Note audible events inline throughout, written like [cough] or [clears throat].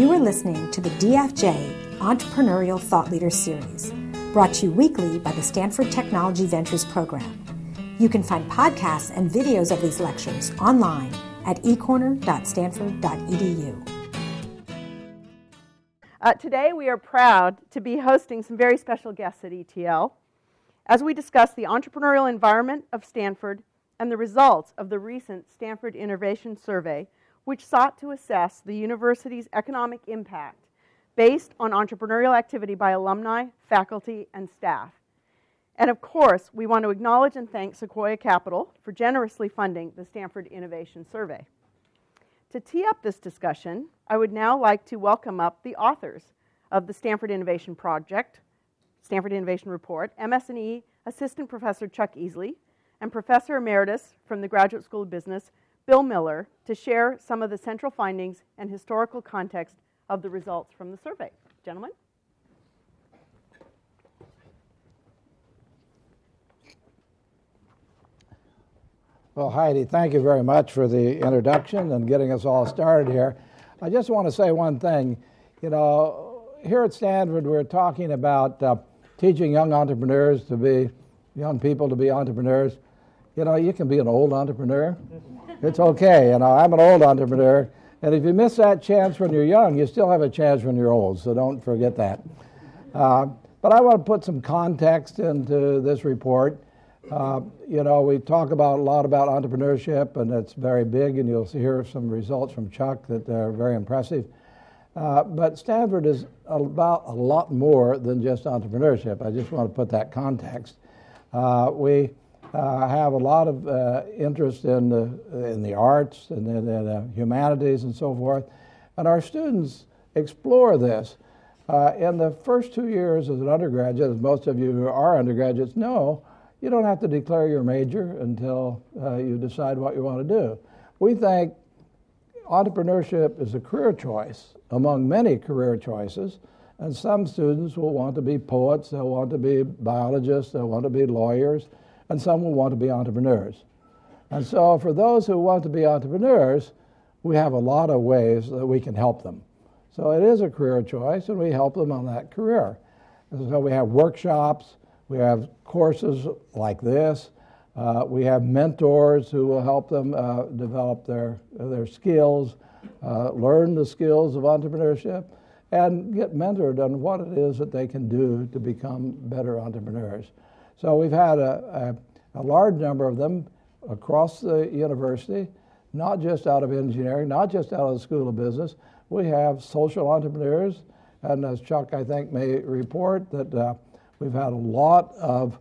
You are listening to the DFJ Entrepreneurial Thought Leader Series, brought to you weekly by the Stanford Technology Ventures Program. You can find podcasts and videos of these lectures online at ecorner.stanford.edu. Uh, today, we are proud to be hosting some very special guests at ETL as we discuss the entrepreneurial environment of Stanford and the results of the recent Stanford Innovation Survey, which sought to assess the university's economic impact based on entrepreneurial activity by alumni, faculty, and staff. And of course, we want to acknowledge and thank Sequoia Capital for generously funding the Stanford Innovation Survey. To tee up this discussion, I would now like to welcome up the authors of the Stanford Innovation Project, Stanford Innovation Report, MS&E Assistant Professor Chuck Eesley, and Professor Emeritus from the Graduate School of Business, Bill Miller, to share some of the central findings and historical context of the results from the survey. Gentlemen? Well, Heidi, thank you very much for the introduction and getting us all started here. I just want to say one thing. You know, here at Stanford, we're talking about uh, teaching young entrepreneurs to be, young people to be entrepreneurs. You know, you can be an old entrepreneur. It's okay. You know, I'm an old entrepreneur. And if you miss that chance when you're young, you still have a chance when you're old. So don't forget that. Uh, but I want to put some context into this report. Uh, you know, we talk about a lot about entrepreneurship, and it's very big, and you'll hear some results from Chuck that are very impressive. Uh, but Stanford is about a lot more than just entrepreneurship. I just want to put that context. Uh, we uh, have a lot of uh, interest in the, in the arts and in the humanities and so forth, and our students explore this. Uh, in the first two years as an undergraduate, as most of you who are undergraduates know, you don't have to declare your major until uh, you decide what you want to do. We think entrepreneurship is a career choice among many career choices, and some students will want to be poets, they'll want to be biologists, they'll want to be lawyers, and some will want to be entrepreneurs. And so, for those who want to be entrepreneurs, we have a lot of ways that we can help them. So, it is a career choice, and we help them on that career. And so, we have workshops, we have courses like this. Uh, we have mentors who will help them uh, develop their, their skills, uh, learn the skills of entrepreneurship, and get mentored on what it is that they can do to become better entrepreneurs. So we've had a, a, a large number of them across the university, not just out of engineering, not just out of the School of Business. We have social entrepreneurs, and as Chuck, I think, may report, that uh, We've had a lot of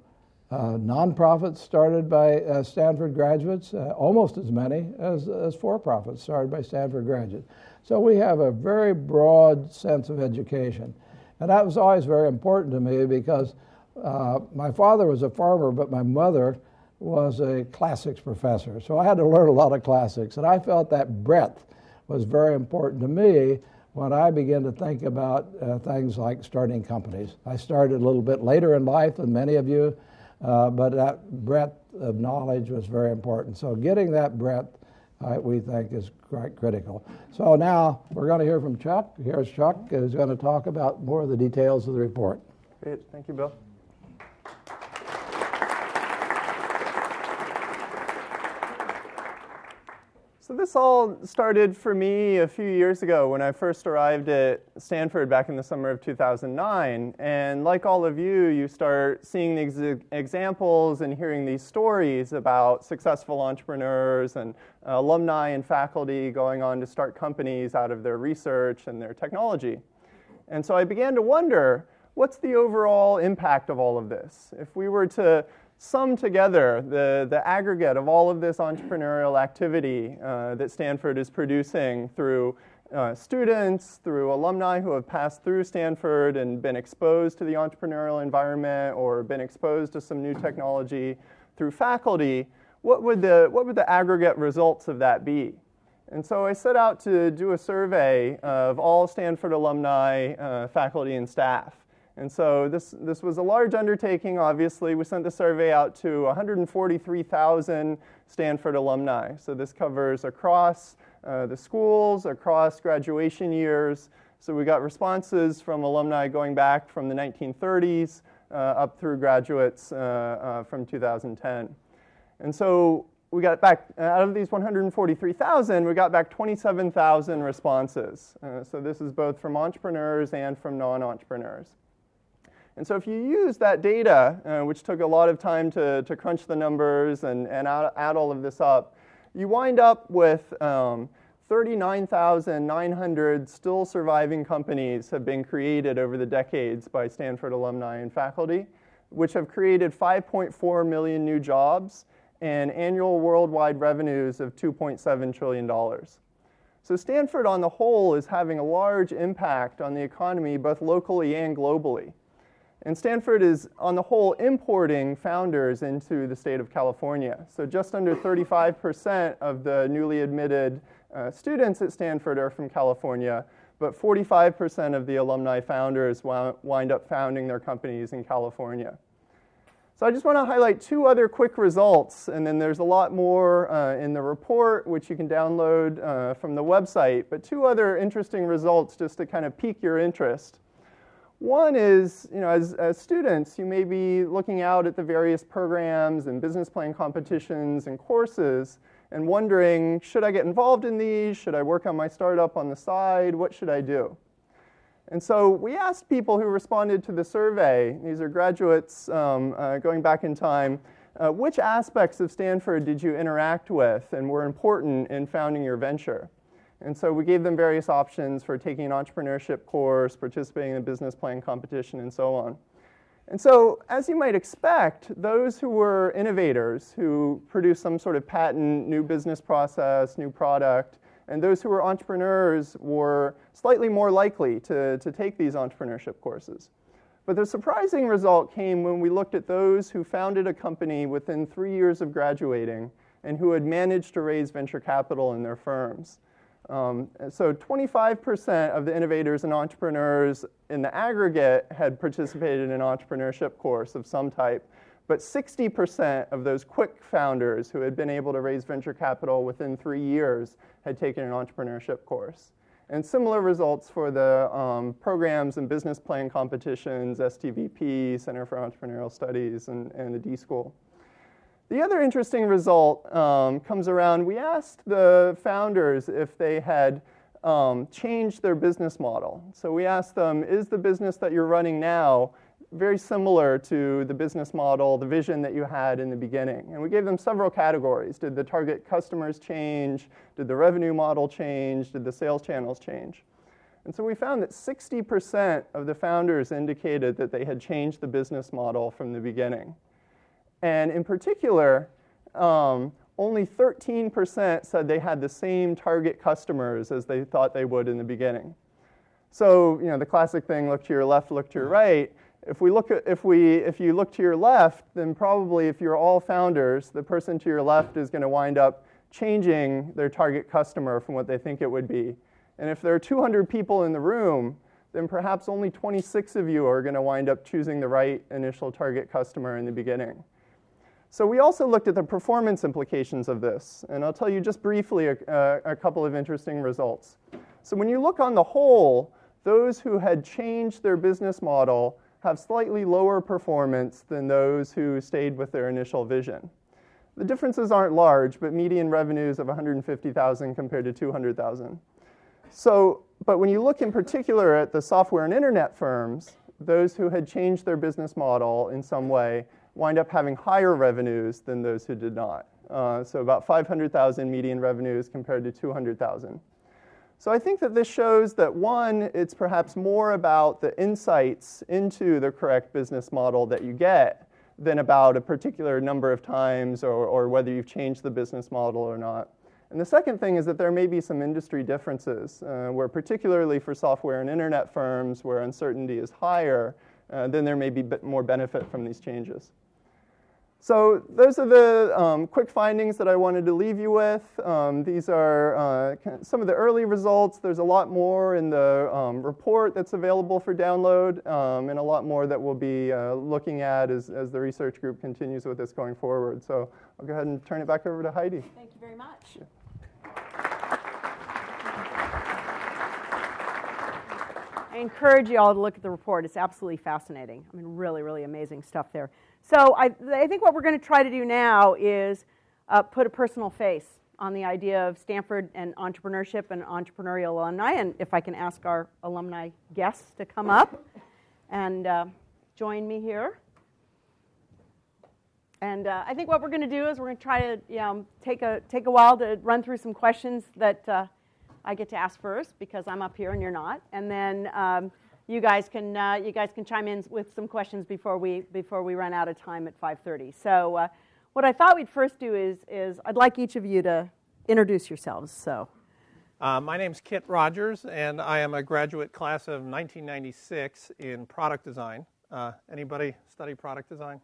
uh, nonprofits started by uh, Stanford graduates, uh, almost as many as, as for profits started by Stanford graduates. So we have a very broad sense of education. And that was always very important to me because uh, my father was a farmer, but my mother was a classics professor. So I had to learn a lot of classics. And I felt that breadth was very important to me when I began to think about uh, things like starting companies. I started a little bit later in life than many of you, uh, but that breadth of knowledge was very important. So getting that breadth, uh, we think, is quite critical. So now we're going to hear from Chuck. Here's Chuck, who's going to talk about more of the details of the report. Great. Thank you, Bill. So this all started for me a few years ago when I first arrived at Stanford back in the summer of 2009. And like all of you, you start seeing these examples and hearing these stories about successful entrepreneurs and alumni and faculty going on to start companies out of their research and their technology. And so I began to wonder, what's the overall impact of all of this? If we were to sum together the, the aggregate of all of this entrepreneurial activity uh, that Stanford is producing through uh, students, through alumni who have passed through Stanford and been exposed to the entrepreneurial environment or been exposed to some new technology, through faculty, what would the, what would the aggregate results of that be? And so I set out to do a survey of all Stanford alumni, uh, faculty, and staff. And so this, this was a large undertaking, obviously. We sent the survey out to 143,000 Stanford alumni. So this covers across uh, the schools, across graduation years, So we got responses from alumni going back from the 1930s uh, up through graduates uh, uh, from 2010. And so we got back, out of these 143,000, we got back 27,000 responses. Uh, so this is both from entrepreneurs and from non entrepreneurs. And so if you use that data, uh, which took a lot of time to, to crunch the numbers and, and add, add all of this up, you wind up with um, 39,900 still surviving companies have been created over the decades by Stanford alumni and faculty, which have created 5.4 million new jobs and annual worldwide revenues of $2.7 trillion. So Stanford on the whole is having a large impact on the economy both locally and globally. And Stanford is, on the whole, importing founders into the state of California. So just under 35% of the newly admitted uh, students at Stanford are from California, but 45% of the alumni founders wind up founding their companies in California. So I just want to highlight two other quick results, and then there's a lot more uh, in the report, which you can download uh, from the website, but two other interesting results just to kind of pique your interest. One is, you know, as, as students, you may be looking out at the various programs and business plan competitions and courses and wondering, should I get involved in these? Should I work on my startup on the side? What should I do? And so we asked people who responded to the survey, these are graduates um, uh, going back in time, uh, which aspects of Stanford did you interact with and were important in founding your venture? And so we gave them various options for taking an entrepreneurship course, participating in a business plan competition, and so on. And so, as you might expect, those who were innovators, who produced some sort of patent, new business process, new product, and those who were entrepreneurs were slightly more likely to, to take these entrepreneurship courses. But the surprising result came when we looked at those who founded a company within three years of graduating and who had managed to raise venture capital in their firms. Um, so 25% of the innovators and entrepreneurs in the aggregate had participated in an entrepreneurship course of some type, but 60% of those quick founders who had been able to raise venture capital within three years had taken an entrepreneurship course. And similar results for the um, programs and business plan competitions, STVP, Center for Entrepreneurial Studies, and, and the D School. The other interesting result um, comes around. We asked the founders if they had um, changed their business model. So we asked them, is the business that you're running now very similar to the business model, the vision that you had in the beginning? And we gave them several categories. Did the target customers change? Did the revenue model change? Did the sales channels change? And so we found that 60% of the founders indicated that they had changed the business model from the beginning. And in particular, um, only 13% said they had the same target customers as they thought they would in the beginning. So, you know, the classic thing, look to your left, look to your right. If we look at, if we if you look to your left, then probably if you're all founders, the person to your left is going to wind up changing their target customer from what they think it would be. And if there are 200 people in the room, then perhaps only 26 of you are going to wind up choosing the right initial target customer in the beginning. So we also looked at the performance implications of this, and I'll tell you just briefly a, a, a, couple of interesting results. So when you look on the whole, those who had changed their business model have slightly lower performance than those who stayed with their initial vision. The differences aren't large, but median revenues of 150,000 compared to 200,000. So, but when you look in particular at the software and internet firms, those who had changed their business model in some way wind up having higher revenues than those who did not. Uh, so about 500,000 median revenues compared to 200,000. So I think that this shows that one, it's perhaps more about the insights into the correct business model that you get than about a particular number of times or, or whether you've changed the business model or not. And the second thing is that there may be some industry differences, uh, where particularly for software and internet firms where uncertainty is higher, uh, then there may be more benefit from these changes. So those are the um, quick findings that I wanted to leave you with. Um, these are uh, some of the early results. There's a lot more in the um, report that's available for download um, and a lot more that we'll be uh, looking at as, as the research group continues with this going forward. So I'll go ahead and turn it back over to Heidi. Thank you very much. I encourage you all to look at the report. It's absolutely fascinating. I mean, really, really amazing stuff there. So I, I think what we're going to try to do now is uh, put a personal face on the idea of Stanford and entrepreneurship and entrepreneurial alumni. And if I can ask our alumni guests to come up and uh, join me here. And uh, I think what we're going to do is we're going to try to you know, take, a, take a while to run through some questions that uh, I get to ask first because I'm up here and you're not. And then um, you, guys can, uh, you guys can chime in with some questions before we, before we run out of time at 5.30. So uh, what I thought we'd first do is, is I'd like each of you to introduce yourselves. So. Uh, my name's Kit Rodgers, and I am a graduate class of 1996 in product design. Uh, anybody study product design?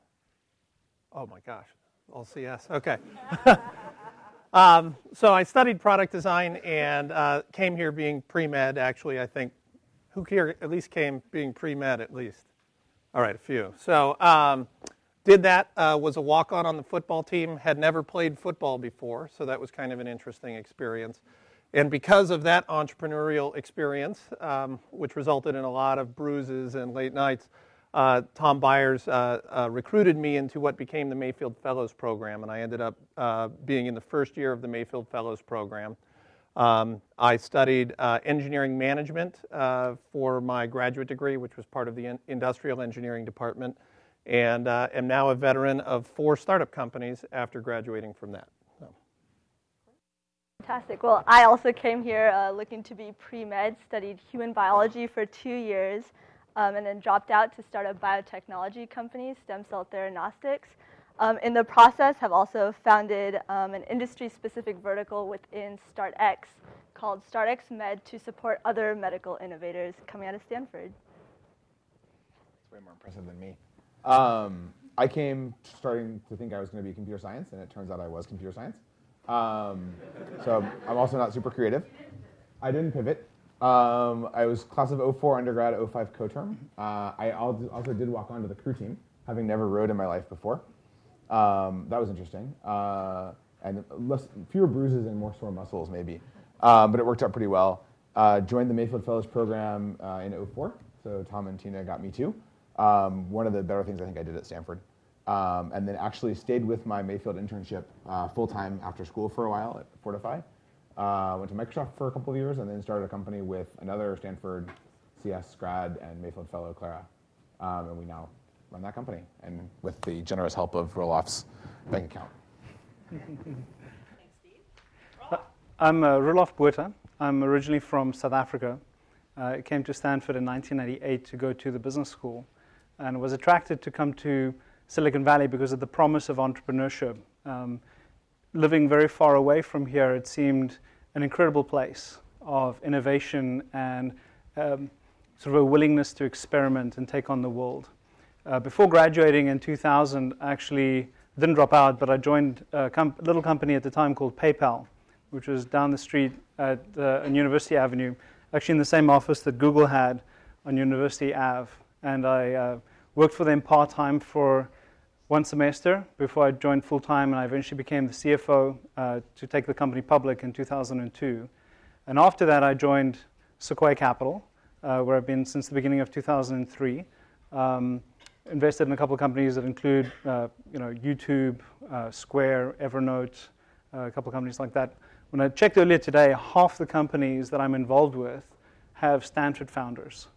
Oh my gosh, all CS. Okay. [laughs] um, so I studied product design and uh, came here being pre med. Actually, I think who here at least came being pre med at least. All right, a few. So um, did that. Uh, was a walk on on the football team. Had never played football before, so that was kind of an interesting experience. And because of that entrepreneurial experience, um, which resulted in a lot of bruises and late nights, uh, Tom Byers uh, uh, recruited me into what became the Mayfield Fellows Program, and I ended up uh, being in the first year of the Mayfield Fellows Program. Um, I studied uh, engineering management uh, for my graduate degree, which was part of the in- industrial engineering department, and am now a veteran of four startup companies after graduating from that. Fantastic. Well, I also came here looking to be pre med, studied human biology for two years um, and then dropped out to start a biotechnology company, Stem Cell Theranostics. Um, in the process, have also founded um, an industry-specific vertical within StartX called StartX Med to support other medical innovators coming out of Stanford. It's way more impressive than me. Um, I came starting to think I was going to be computer science, and it turns out I was computer science. Um, so I'm also not super creative. I didn't pivot. Um, I was class of 04 undergrad, 05 coterm. Uh, I also did walk onto the crew team, having never rowed in my life before. Um, that was interesting. Uh, and less, fewer bruises and more sore muscles, maybe. Um, but it worked out pretty well. Uh, joined the Mayfield Fellows program uh, in 04. So Tom and Tina got me too. Um, one of the better things I think I did at Stanford. Um, and then actually stayed with my Mayfield internship uh, full time after school for a while at Fortify. Uh, went to Microsoft for a couple of years and then started a company with another Stanford CS grad and Mayfield fellow, Clara. Um, and we now run that company and with the generous help of Roelof's bank account. Thanks, Steve. Roelof? I'm uh, Roelof Botha. I'm originally from South Africa. I uh, came to Stanford in 1998 to go to the business school and was attracted to come to Silicon Valley because of the promise of entrepreneurship. Um, living very far away from here, it seemed an incredible place of innovation and um, sort of a willingness to experiment and take on the world. Uh, before graduating in 2000, I actually didn't drop out, but I joined a com- little company at the time called PayPal, which was down the street at uh, on University Avenue, actually in the same office that Google had on University Ave. And I uh, worked for them part time for one semester before I joined full time, and I eventually became the CFO uh, to take the company public in 2002. And after that, I joined Sequoia Capital, uh, where I've been since the beginning of 2003. Um, invested in a couple of companies that include, uh, you know, YouTube, uh, Square, Evernote, uh, a couple of companies like that. When I checked earlier today, half the companies that I'm involved with have Stanford founders.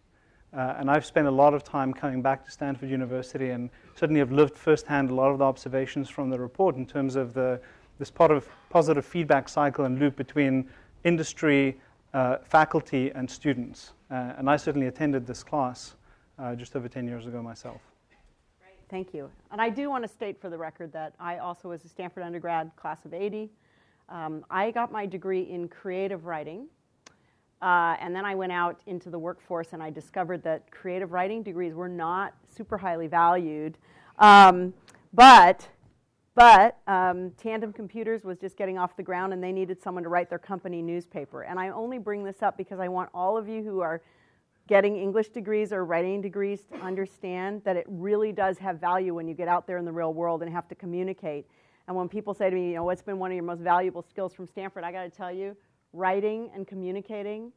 Uh, and I've spent a lot of time coming back to Stanford University and certainly have lived firsthand a lot of the observations from the report in terms of the, this part of positive feedback cycle and loop between industry, uh, faculty, and students. Uh, and I certainly attended this class uh, just over 10 years ago myself. Great, thank you. And I do want to state for the record that I also was a Stanford undergrad class of 80. Um, I got my degree in creative writing uh, and then I went out into the workforce and I discovered that creative writing degrees were not super highly valued. Um, but but um, Tandem Computers was just getting off the ground and they needed someone to write their company newspaper. And I only bring this up because I want all of you who are getting English degrees or writing degrees to understand that it really does have value when you get out there in the real world and have to communicate. And when people say to me, you know, what's been one of your most valuable skills from Stanford, I got to tell you, writing and communicating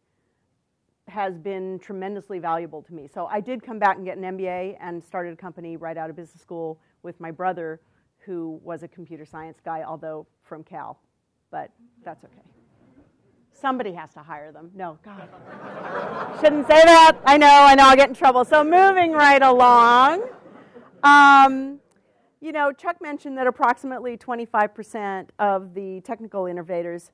has been tremendously valuable to me. So I did come back and get an MBA and started a company right out of business school with my brother, who was a computer science guy, although from Cal. But that's okay. Somebody has to hire them. No, God. [laughs] Shouldn't say that. I know, I know, I'll get in trouble. So moving right along. Um, you know, Chuck mentioned that approximately 25% of the technical innovators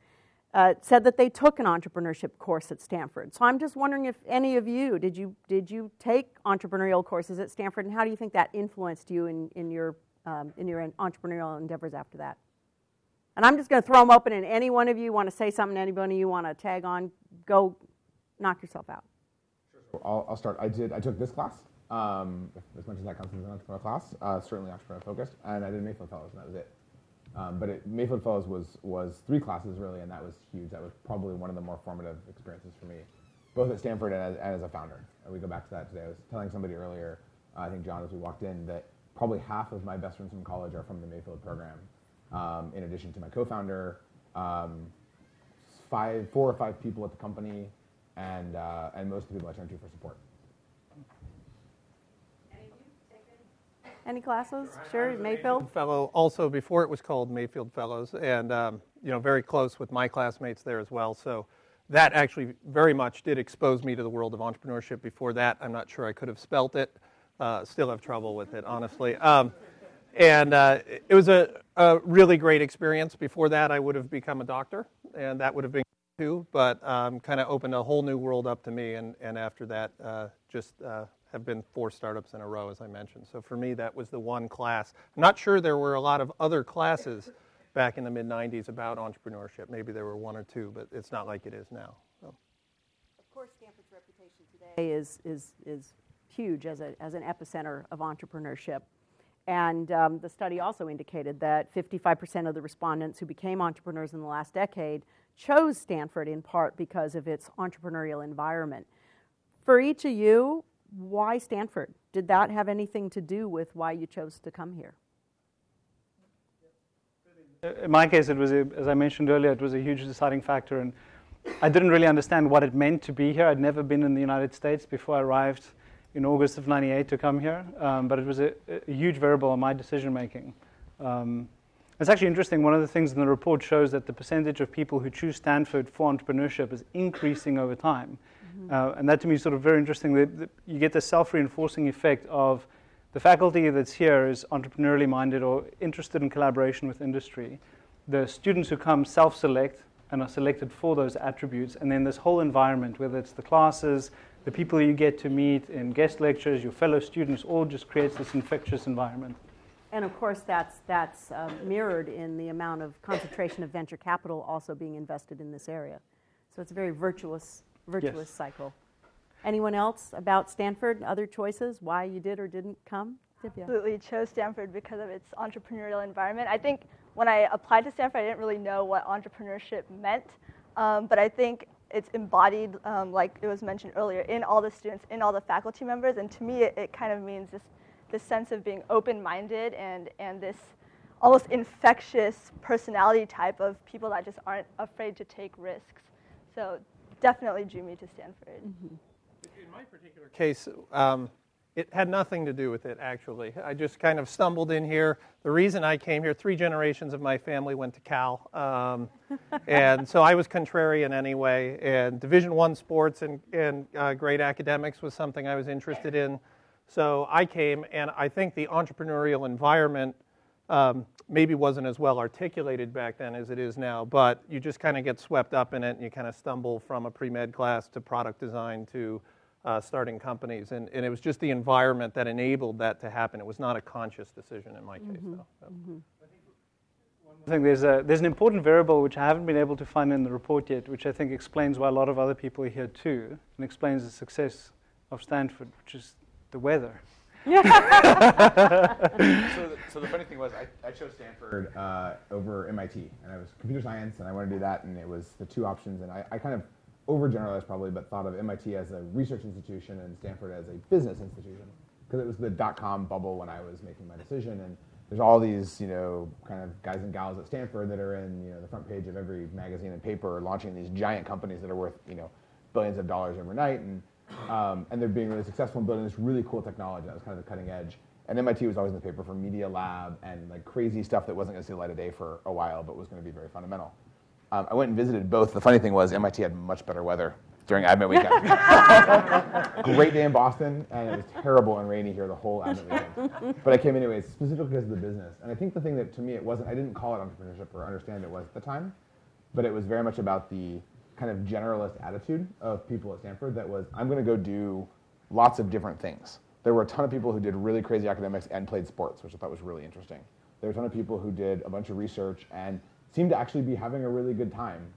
uh, said that they took an entrepreneurship course at Stanford. So I'm just wondering if any of you did you did you take entrepreneurial courses at Stanford, and how do you think that influenced you in in your um, in your entrepreneurial endeavors after that? And I'm just going to throw them open, and any one of you want to say something, anybody you want to tag on, go knock yourself out. I'll, I'll start. I did. I took this class. Um, as much as that counts as an entrepreneurial class, uh, certainly entrepreneurial focused, and I did Mayfield Fellows, and that was it. Um, but it, Mayfield Fellows was, was three classes really, and that was huge. That was probably one of the more formative experiences for me, both at Stanford and as, and as a founder. And we go back to that today. I was telling somebody earlier, uh, I think John, as we walked in, that probably half of my best friends from college are from the Mayfield program. Um, in addition to my co-founder, um, five, four or five people at the company, and uh, and most of the people I turn to for support. Any classes? Sure, Mayfield. Fellow, also before it was called Mayfield Fellows, and um, you know, very close with my classmates there as well. So that actually very much did expose me to the world of entrepreneurship. Before that, I'm not sure I could have spelt it. Uh, still have trouble with it, honestly. Um, and uh, it was a, a, really great experience. Before that, I would have become a doctor, and that would have been too. But um, kind of opened a whole new world up to me. And, and after that, uh, just uh, have been four startups in a row, as I mentioned. So for me, that was the one class. I'm not sure there were a lot of other classes back in the mid 90s about entrepreneurship. Maybe there were one or two, but it's not like it is now. So. Of course, Stanford's reputation today is, is, is huge as, a, as an epicenter of entrepreneurship. And um, the study also indicated that 55% of the respondents who became entrepreneurs in the last decade chose Stanford in part because of its entrepreneurial environment. For each of you, why Stanford? Did that have anything to do with why you chose to come here? In my case, it was, a, as I mentioned earlier, it was a huge deciding factor. And I didn't really understand what it meant to be here. I'd never been in the United States before I arrived in August of 98 to come here. Um, but it was a, a, huge variable in my decision making. Um, it's actually interesting. One of the things in the report shows that the percentage of people who choose Stanford for entrepreneurship is increasing over time. Mm-hmm. Uh, and that to me is sort of very interesting. That, that you get the self reinforcing effect of the faculty that's here is entrepreneurially minded or interested in collaboration with industry. The students who come self select and are selected for those attributes. And then this whole environment, whether it's the classes, the people you get to meet in guest lectures, your fellow students, all just creates this infectious environment. And of course, that's, that's um, mirrored in the amount of concentration of venture capital also being invested in this area. So it's a very virtuous virtuous yes. cycle. Anyone else about Stanford? And other choices? Why you did or didn't come? Divya. Absolutely chose Stanford because of its entrepreneurial environment. I think when I applied to Stanford, I didn't really know what entrepreneurship meant, um, but I think it's embodied, um, like it was mentioned earlier, in all the students, in all the faculty members, and to me, it, it kind of means this, this sense of being open-minded and, and this almost infectious personality type of people that just aren't afraid to take risks. So definitely drew me to Stanford. Mm-hmm. In my particular case, um, it had nothing to do with it, actually. I just kind of stumbled in here. The reason I came here, three generations of my family went to Cal. Um, [laughs] and so I was contrarian anyway. And Division One sports and, and uh, great academics was something I was interested in. So I came, and I think the entrepreneurial environment um, maybe wasn't as well articulated back then as it is now, but you just kind of get swept up in it and you kind of stumble from a pre med class to product design to uh, starting companies. And, and it was just the environment that enabled that to happen. It was not a conscious decision in my case, mm-hmm. though. So. Mm-hmm. I think there's, a, there's an important variable which I haven't been able to find in the report yet, which I think explains why a lot of other people are here too, and explains the success of Stanford, which is the weather. Yeah. [laughs] so, the, so the funny thing was, I, I chose Stanford uh, over MIT, and I was computer science, and I wanted to do that, and it was the two options, and I, I kind of overgeneralized probably, but thought of MIT as a research institution and Stanford as a business institution, because it was the dot-com bubble when I was making my decision, and there's all these, you know, kind of guys and gals at Stanford that are in, you know, the front page of every magazine and paper, launching these giant companies that are worth, you know, billions of dollars overnight, and um, and they're being really successful in building this really cool technology that was kind of the cutting edge. And MIT was always in the paper for Media Lab and like crazy stuff that wasn't going to see the light of day for a while, but was going to be very fundamental. Um, I went and visited both. The funny thing was MIT had much better weather during admit weekend. [laughs] Great day in Boston, and it was terrible and rainy here the whole admit weekend. But I came anyways, specifically because of the business. And I think the thing that to me it wasn't, I didn't call it entrepreneurship or understand it was at the time, but it was very much about the kind of generalist attitude of people at Stanford that was, I'm going to go do lots of different things. There were a ton of people who did really crazy academics and played sports, which I thought was really interesting. There were a ton of people who did a bunch of research and seemed to actually be having a really good time,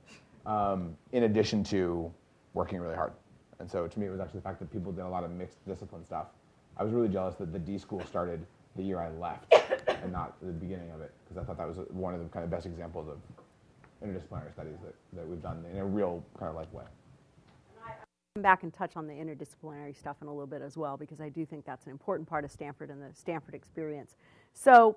um, in addition to working really hard. And so to me, it was actually the fact that people did a lot of mixed discipline stuff. I was really jealous that the D school started the year I left and not the beginning of it, because I thought that was one of the kind of best examples of interdisciplinary studies that, that we've done in a real kind of like way. Come back and touch on the interdisciplinary stuff in a little bit as well, because I do think that's an important part of Stanford and the Stanford experience. So,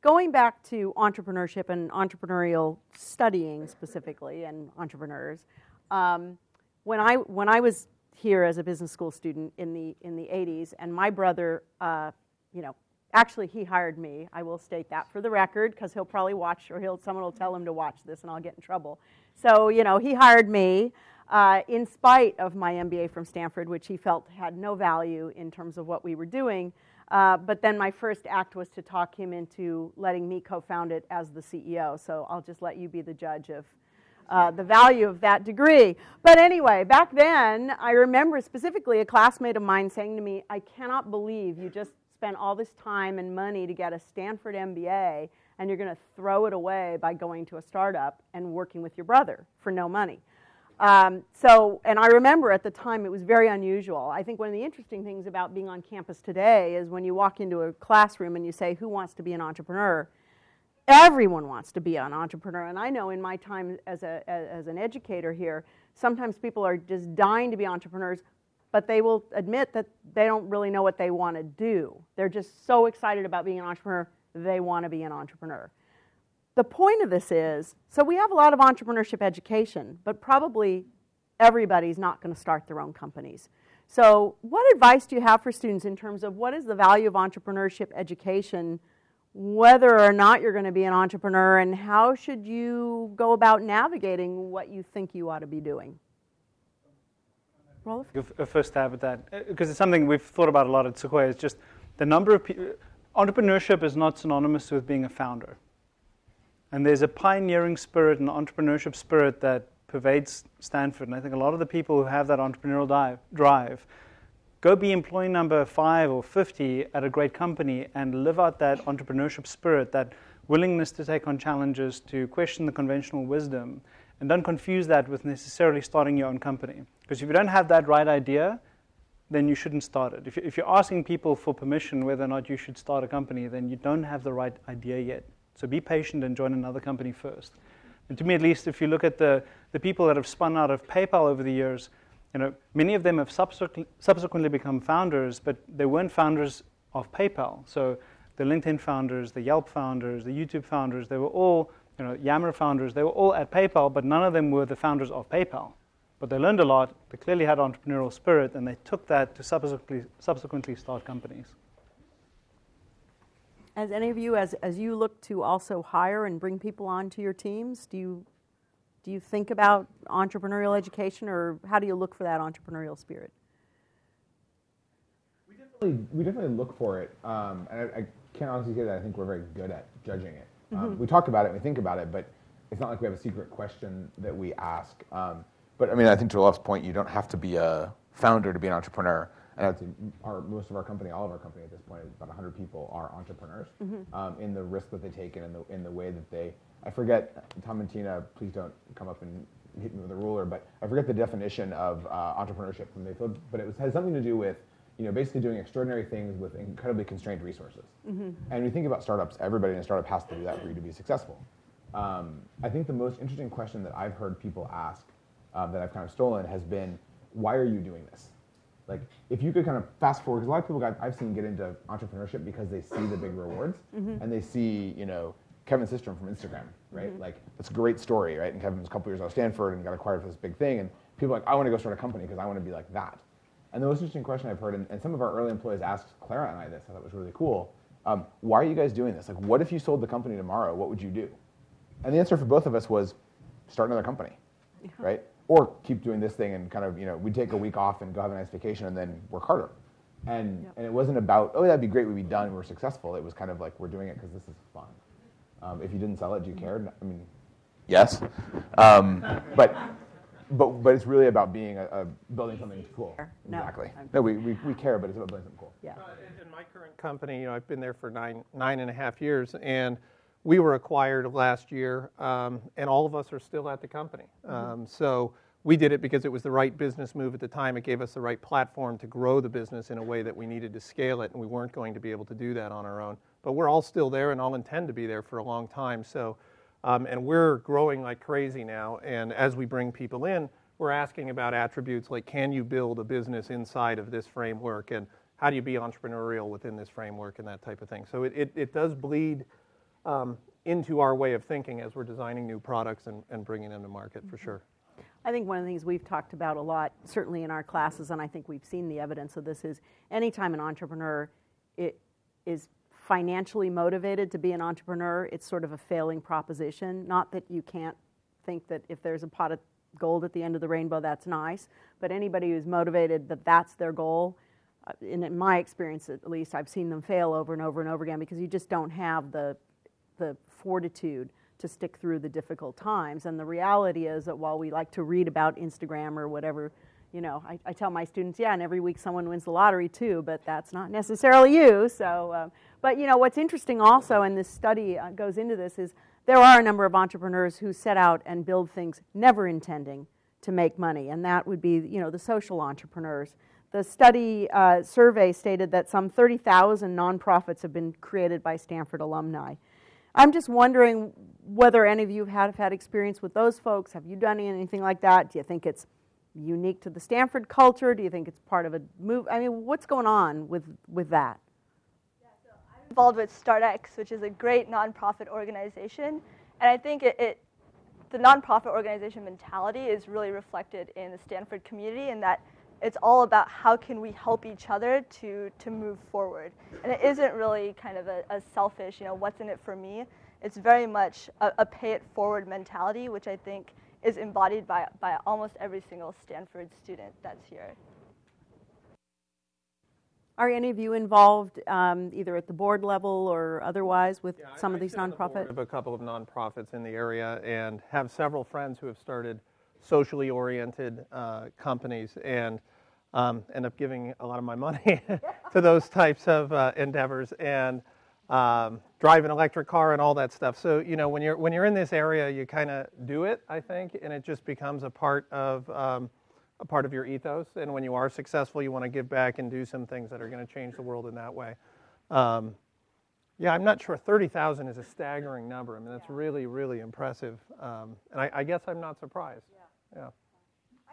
going back to entrepreneurship and entrepreneurial studying specifically, and entrepreneurs, um, when I when I was here as a business school student in the in the 80s, and my brother, uh, you know, actually he hired me. I will state that for the record because he'll probably watch, or he'll someone will tell him to watch this, and I'll get in trouble. So you know, he hired me. Uh, in spite of my MBA from Stanford, which he felt had no value in terms of what we were doing, uh, but then my first act was to talk him into letting me co found it as the CEO. So I'll just let you be the judge of uh, the value of that degree. But anyway, back then, I remember specifically a classmate of mine saying to me, I cannot believe you just spent all this time and money to get a Stanford MBA and you're going to throw it away by going to a startup and working with your brother for no money. Um, so, and I remember at the time it was very unusual. I think one of the interesting things about being on campus today is when you walk into a classroom and you say, Who wants to be an entrepreneur? Everyone wants to be an entrepreneur. And I know in my time as, a, as an educator here, sometimes people are just dying to be entrepreneurs, but they will admit that they don't really know what they want to do. They're just so excited about being an entrepreneur, they want to be an entrepreneur. The point of this is so we have a lot of entrepreneurship education, but probably everybody's not going to start their own companies. So, what advice do you have for students in terms of what is the value of entrepreneurship education whether or not you're going to be an entrepreneur and how should you go about navigating what you think you ought to be doing? Rolf? A first stab at that, because uh, it's something we've thought about a lot at Sequoia. It's just the number of people. Entrepreneurship is not synonymous with being a founder. And there's a pioneering spirit and entrepreneurship spirit that pervades Stanford. And I think a lot of the people who have that entrepreneurial dive, drive Go be employee number five or 50 at a great company and live out that entrepreneurship spirit, that willingness to take on challenges, to question the conventional wisdom, and don't confuse that with necessarily starting your own company. Because if you don't have that right idea, then you shouldn't start it. If you're asking people for permission whether or not you should start a company, then you don't have the right idea yet. So be patient and join another company first. And to me, at least, if you look at the, the people that have spun out of PayPal over the years, you know, many of them have subsequently become founders, but they weren't founders of PayPal. So the LinkedIn founders, the Yelp founders, the YouTube founders, they were all, you know, Yammer founders, they were all at PayPal, but none of them were the founders of PayPal. But they learned a lot, they clearly had entrepreneurial spirit, and they took that to subsequently, subsequently start companies. As any of you, as, as you look to also hire and bring people onto your teams, do you do you think about entrepreneurial education, or how do you look for that entrepreneurial spirit? We definitely, we definitely look for it, um, and I, I, can't honestly say that I think we're very good at judging it. Um, mm-hmm. we talk about it, we think about it, but it's not like we have a secret question that we ask. Um, but I mean, I think to Rolf's point, you don't have to be a founder to be an entrepreneur. And our, most of our company, all of our company at this point, about 100 people are entrepreneurs mm-hmm. um, in the risk that they take and in the, in the way that they I forget, Tom and Tina, please don't come up and hit me with a ruler, but I forget the definition of uh, entrepreneurship from Mayfield, but it was, had something to do with you know, basically doing extraordinary things with incredibly constrained resources. Mm-hmm. And you think about startups, everybody in a startup has to do that for you to be successful. Um, I think the most interesting question that I've heard people ask um, that I've kind of stolen has been, why are you doing this? Like, if you could kind of fast forward, because a lot of people got, I've seen get into entrepreneurship because they see the big rewards mm-hmm. and they see, you know, Kevin Systrom from Instagram, right? Mm-hmm. Like, that's a great story, right? And Kevin was a couple years out of Stanford and got acquired for this big thing. And people are like, I want to go start a company because I want to be like that. And the most interesting question I've heard, and, and some of our early employees asked Clara and I this, I thought was really cool. Um, why are you guys doing this? Like, what if you sold the company tomorrow? What would you do? And the answer for both of us was start another company, yeah. right? Or keep doing this thing and kind of, you know, we'd take a week off and go have a nice vacation and then work harder. And, yep. and it wasn't about, oh, that'd be great, we'd be done, we're successful. It was kind of like, we're doing it because this is fun. Um, if you didn't sell it, do you care? I mean, yes. Um, but, but, but it's really about being a, a building something cool. No, exactly. no, we, we, we care, but it's about building something cool. Yeah. Uh, in my current company, you know, I've been there for nine, nine and a half years, and we were acquired last year, um, and all of us are still at the company. Mm-hmm. Um, so we did it because it was the right business move at the time. It gave us the right platform to grow the business in a way that we needed to scale it, and we weren't going to be able to do that on our own. But we're all still there and all intend to be there for a long time. So, um, and we're growing like crazy now. And as we bring people in, we're asking about attributes like can you build a business inside of this framework and how do you be entrepreneurial within this framework and that type of thing. So it, it, it does bleed um, into our way of thinking as we're designing new products and, and bringing them to market for sure. I think one of the things we've talked about a lot, certainly in our classes, and I think we've seen the evidence of this, is anytime an entrepreneur it is financially motivated to be an entrepreneur, it's sort of a failing proposition. Not that you can't think that if there's a pot of gold at the end of the rainbow, that's nice, but anybody who's motivated that that's their goal, uh, in my experience at least, I've seen them fail over and over and over again because you just don't have the the fortitude to stick through the difficult times. And the reality is that while we like to read about Instagram or whatever, you know, I, I tell my students, yeah, and every week someone wins the lottery too, but that's not necessarily you. So, um, but you know, what's interesting also, and this study uh, goes into this, is there are a number of entrepreneurs who set out and build things never intending to make money, and that would be, you know, the social entrepreneurs. The study uh, survey stated that some 30,000 nonprofits have been created by Stanford alumni. I'm just wondering whether any of you have had experience with those folks. Have you done anything like that? Do you think it's unique to the Stanford culture? Do you think it's part of a move? I mean, what's going on with, with that? Yeah, so I'm involved with StartX, which is a great nonprofit organization. And I think it, it the nonprofit organization mentality is really reflected in the Stanford community in that it's all about how can we help each other to, to move forward. And it isn't really kind of a, a selfish, you know, what's in it for me. It's very much a, a, pay it forward mentality, which I think is embodied by, by almost every single Stanford student that's here. Are any of you involved um, either at the board level or otherwise with yeah, some I, of these nonprofits? I have a couple of nonprofits in the area and have several friends who have started socially oriented uh, companies and um, end up giving a lot of my money [laughs] to those types of uh, endeavors and um, drive an electric car and all that stuff. So you know when you're when you're in this area, you kind of do it, I think, and it just becomes a part of um, a part of your ethos. And when you are successful, you want to give back and do some things that are going to change the world in that way. Um, yeah, I'm not sure. 30,000 is a staggering number. I mean, that's yeah. really, really impressive. Um, and I, I, guess I'm not surprised. Yeah. yeah.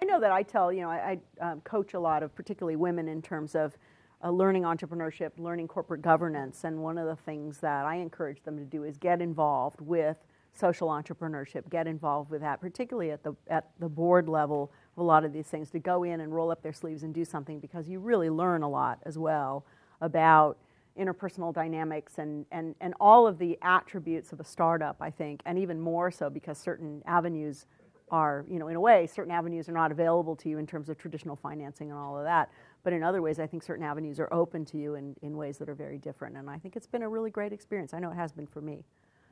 I know that I tell, you know, I, I um, coach a lot of particularly women in terms of uh, learning entrepreneurship, learning corporate governance, and one of the things that I encourage them to do is get involved with social entrepreneurship, get involved with that, particularly at the at the board level of a lot of these things, to go in and roll up their sleeves and do something because you really learn a lot as well about interpersonal dynamics and, and, and all of the attributes of a startup, I think, and even more so because certain avenues are, you know, in a way, certain avenues are not available to you in terms of traditional financing and all of that. But in other ways, I think certain avenues are open to you in, in ways that are very different. And I think it's been a really great experience. I know it has been for me.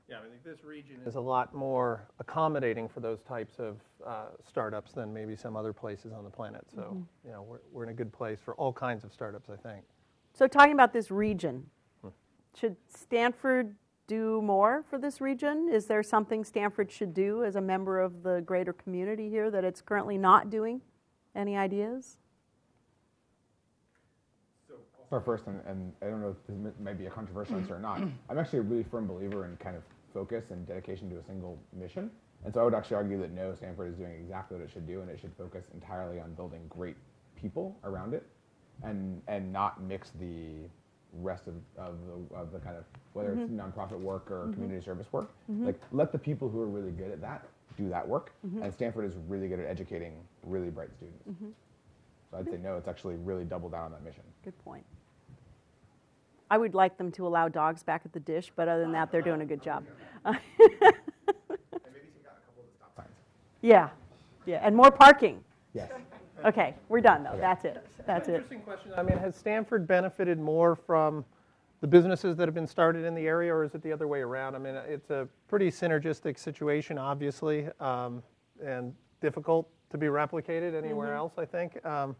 Yeah, I think this region is a lot more accommodating for those types of uh, startups than maybe some other places on the planet. So, mm-hmm. you know, we're, we're in a good place for all kinds of startups, I think. So, talking about this region, hmm. should Stanford do more for this region? Is there something Stanford should do as a member of the greater community here that it's currently not doing? Any ideas? I'll start first, and, and, I don't know if this might be a controversial answer or not. [clears throat] I'm actually a really firm believer in kind of focus and dedication to a single mission. And so I would actually argue that no, Stanford is doing exactly what it should do, and it should focus entirely on building great people around it and, and not mix the rest of, of, the, of the kind of whether mm-hmm. it's nonprofit work or mm-hmm. community service work. Mm-hmm. Like let the people who are really good at that do that work. Mm-hmm. And Stanford is really good at educating really bright students. Mm-hmm. So I'd say no, it's actually really double down on that mission. Good point. I would like them to allow dogs back at the dish, but other than that, they're doing a good job. [laughs] yeah, yeah, and more parking. Yes. Okay, we're done though. Okay. That's it. That's it. Interesting question. I mean, has Stanford benefited more from the businesses that have been started in the area, or is it the other way around? I mean, it's a pretty synergistic situation, obviously, um, and difficult to be replicated anywhere mm-hmm. else. I think. Um,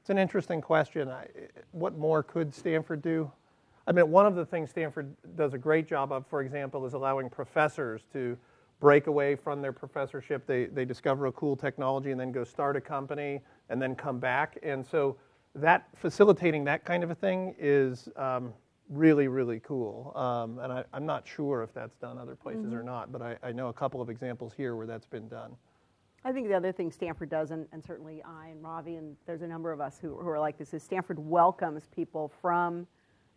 it's an interesting question. I, what more could Stanford do? I mean, one of the things Stanford does a great job of, for example, is allowing professors to break away from their professorship. They, they discover a cool technology and then go start a company and then come back. And so that facilitating that kind of a thing is um, really, really cool. Um, and I, am not sure if that's done other places mm-hmm. or not, but I, I know a couple of examples here where that's been done. I think the other thing Stanford does, and, and, certainly I and Ravi, and there's a number of us who, who are like this, is Stanford welcomes people from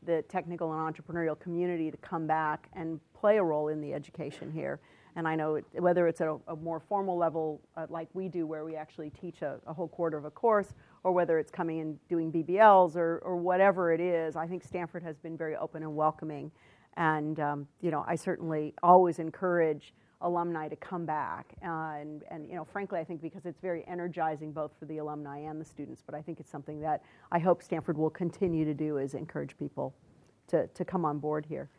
the technical and entrepreneurial community to come back and play a role in the education here. And I know it, whether it's at a, a, more formal level uh, like we do, where we actually teach a, a, whole quarter of a course, or whether it's coming and doing BBLs or, or whatever it is, I think Stanford has been very open and welcoming. And um, you know, I certainly always encourage alumni to come back. Uh, and, and, you know, frankly, I think because it's very energizing both for the alumni and the students, but I think it's something that I hope Stanford will continue to do is encourage people to, to come on board here.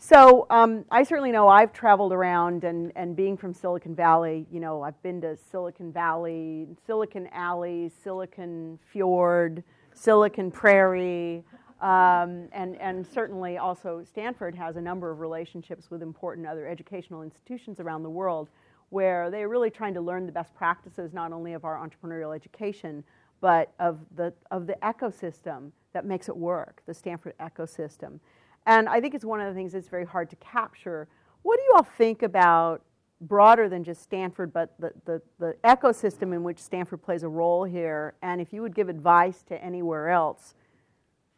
So um, I certainly know I've traveled around and, and being from Silicon Valley, you know, I've been to Silicon Valley, Silicon Alley, Silicon Fjord, Silicon Prairie, um, and, and certainly also Stanford has a number of relationships with important other educational institutions around the world where they're really trying to learn the best practices not only of our entrepreneurial education, but of the, of the ecosystem that makes it work, the Stanford ecosystem. And I think it's one of the things that's very hard to capture. What do you all think about broader than just Stanford, but the, the, the ecosystem in which Stanford plays a role here? And if you would give advice to anywhere else,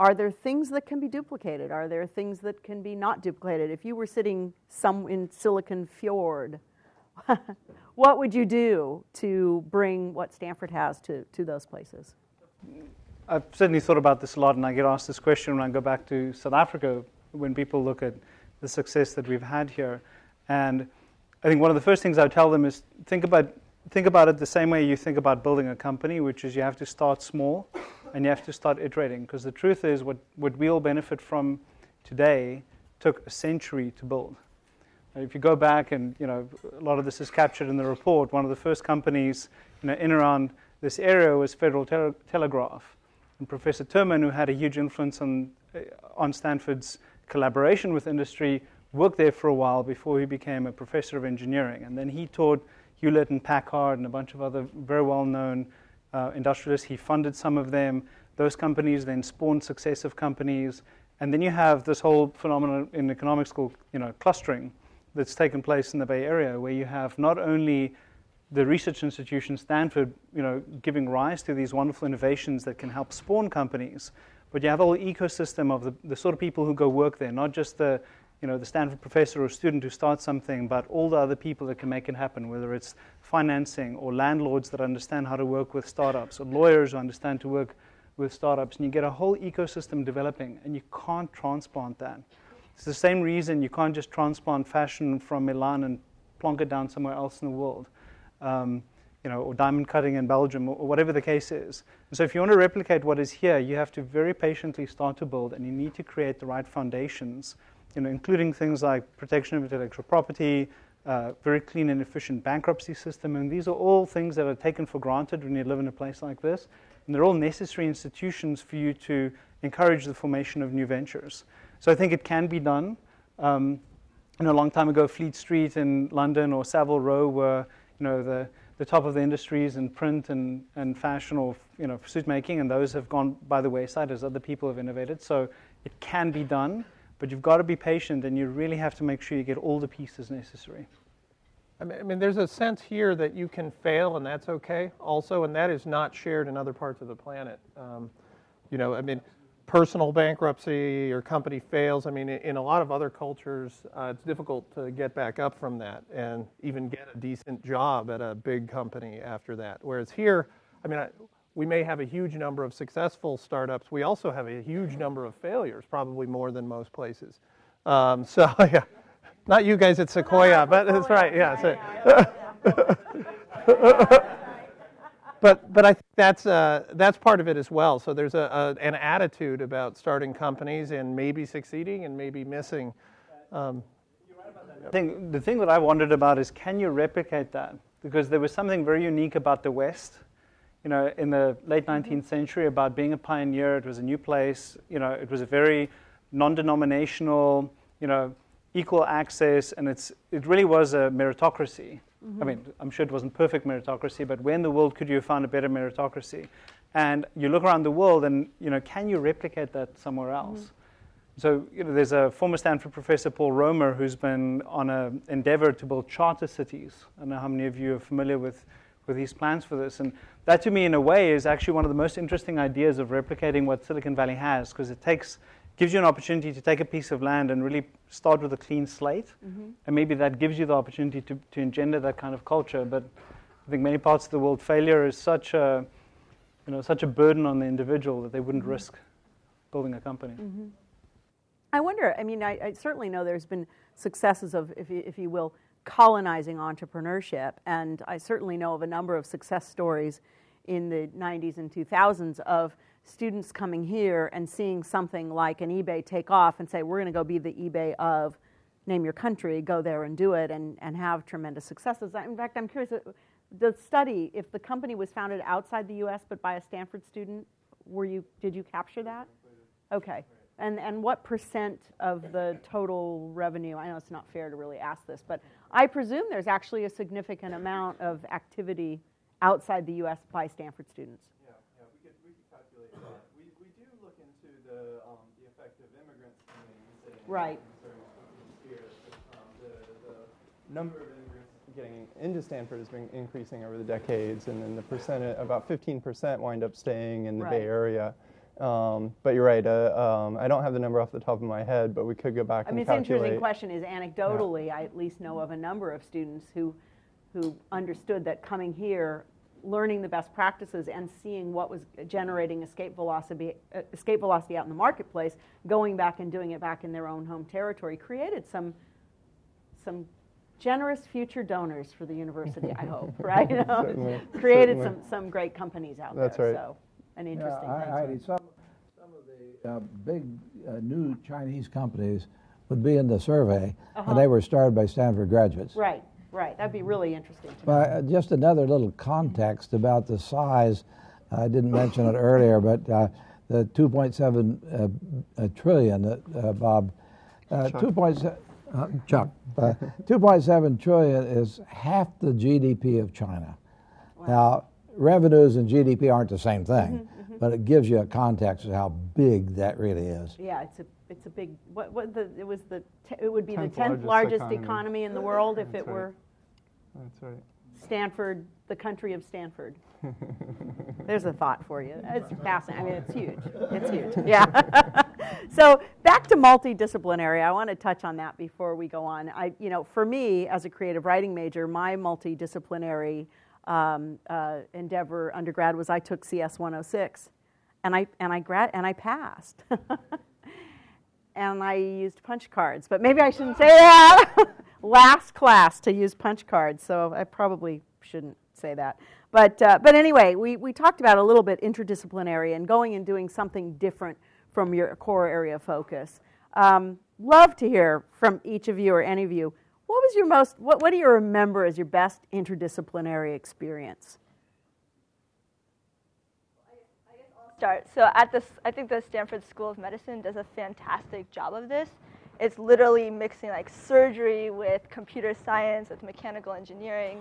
are there things that can be duplicated? Are there things that can be not duplicated? If you were sitting some in Silicon Fjord, [laughs] what would you do to bring what Stanford has to, to those places? I've certainly thought about this a lot, and I get asked this question when I go back to South Africa when people look at the success that we've had here. And I think one of the first things I would tell them is think about, think about it the same way you think about building a company, which is you have to start small and you have to start iterating because the truth is what, what we all benefit from today took a century to build. If you go back and you know a lot of this is captured in the report, one of the first companies you know, in around this area was Federal Tele- Telegraph, and Professor Terman, who had a huge influence on on Stanford's collaboration with industry, worked there for a while before he became a professor of engineering, and then he taught Hewlett and Packard and a bunch of other very well-known uh, industrialists. He funded some of them. Those companies then spawned successive companies. And then you have this whole phenomenon in economics called you know, clustering that's taken place in the Bay Area, where you have not only the research institution Stanford, you know, giving rise to these wonderful innovations that can help spawn companies, but you have a whole ecosystem of the, the sort of people who go work there, not just the you know, the Stanford professor or student who starts something, but all the other people that can make it happen, whether it's financing or landlords that understand how to work with startups or lawyers who understand to work with startups. And you get a whole ecosystem developing, and you can't transplant that. It's the same reason you can't just transplant fashion from Milan and plonk it down somewhere else in the world. Um, you know, or diamond cutting in Belgium, or whatever the case is. And so, if you want to replicate what is here, you have to very patiently start to build, and you need to create the right foundations you know, including things like protection of intellectual property, uh, very clean and efficient bankruptcy system. And these are all things that are taken for granted when you live in a place like this. And they're all necessary institutions for you to encourage the formation of new ventures. So I think it can be done. Um, you know, a long time ago, Fleet Street in London or Savile Row were, you know, the, the top of the industries in print and, and fashion or, you know, suit making, and those have gone by the wayside as other people have innovated. So it can be done. But you've got to be patient and you really have to make sure you get all the pieces necessary. I mean, I mean, there's a sense here that you can fail and that's okay also, and that is not shared in other parts of the planet. Um, you know, I mean, personal bankruptcy, your company fails. I mean, in a lot of other cultures, uh, it's difficult to get back up from that and even get a decent job at a big company after that. Whereas here, I mean, I, we may have a huge number of successful startups. We also have a huge number of failures, probably more than most places. Um, so, [laughs] yeah, not you guys at Sequoia, but that's right. Yeah. So. [laughs] [laughs] but but I think that's uh, that's part of it as well. So there's a, a, an attitude about starting companies and maybe succeeding and maybe missing. Um, I think the thing that I wondered about is can you replicate that? Because there was something very unique about the West, you know, in the late 19th century about being a pioneer. It was a new place. You know, it was a very non-denominational, you know, equal access, and it's it really was a meritocracy. Mm-hmm. I mean, I'm sure it wasn't perfect meritocracy, but where in the world could you have found a better meritocracy? And you look around the world, and you know, can you replicate that somewhere else? Mm-hmm. So you know, there's a former Stanford professor, Paul Romer, who's been on an endeavor to build charter cities. I don't know how many of you are familiar with, with his plans for this. And that, to me, in a way, is actually one of the most interesting ideas of replicating what Silicon Valley has, because it takes gives you an opportunity to take a piece of land and really start with a clean slate. Mm-hmm. And maybe that gives you the opportunity to, to engender that kind of culture. But I think many parts of the world, failure is such a, you know, such a burden on the individual that they wouldn't mm-hmm. risk building a company. Mm-hmm. I wonder, I mean, I, I, certainly know there's been successes of, if you, if you will, colonizing entrepreneurship. And I certainly know of a number of success stories in the 90s and 2000s of students coming here and seeing something like an eBay take off and say, we're going to go be the eBay of name your country, go there and do it and, and have tremendous successes. In fact, I'm curious, uh, the study, if the company was founded outside the US but by a Stanford student, were you, did you capture that? Okay. And, and what percent of the total revenue? I know it's not fair to really ask this, but I presume there's actually a significant amount of activity outside the US by Stanford students. Right. The number of immigrants getting into Stanford has been increasing over the decades, and then the percent, about 15% wind up staying in the right. Bay Area. Um, but you're right. Uh, um, I don't have the number off the top of my head, but we could go back I and mean, calculate. it's an interesting question. Is anecdotally, yeah. I at least know of a number of students who, who understood that coming here learning the best practices and seeing what was generating escape velocity, uh, escape velocity out in the marketplace, going back and doing it back in their own home territory, created some, some generous future donors for the university, I [laughs] hope, right? You know, certainly, created certainly. some, some great companies out That's there. Right. So, an interesting yeah, I, I, some, some of the uh, big uh, new Chinese companies would be in the survey, uh-huh. and they were started by Stanford graduates. Right. Right, that'd be really interesting. But uh, just another little context about the size. I didn't mention it earlier, but uh, the 2.7 uh, trillion, uh, Bob, uh, 2.7 uh, Chuck, [laughs] 2.7 trillion is half the GDP of China. Wow. Now, revenues and GDP aren't the same thing, mm-hmm, mm-hmm. but it gives you a context of how big that really is. Yeah, it's a it's a big. What what the it was the it would be the tenth largest, economy. economy. in the world if That's it right. were. That's right. Stanford, the country of Stanford. [laughs] There's a thought for you. It's fascinating. I mean, it's huge. It's huge. Yeah. [laughs] so back to multidisciplinary. I want to touch on that before we go on. I, you know, for me as a creative writing major, my multidisciplinary um, uh, endeavor undergrad was I took CS 106, and I and I grad and I passed. [laughs] and I used punch cards. But maybe I shouldn't say that. [laughs] Last class to use punch cards, so I probably shouldn't say that. But, uh, but anyway, we, we talked about a little bit interdisciplinary and going and doing something different from your core area of focus. Um, love to hear from each of you or any of you. What was your most, what, what do you remember as your best interdisciplinary experience? Start. So at this, I think the Stanford School of Medicine does a fantastic job of this. It's literally mixing like surgery with computer science, with mechanical engineering.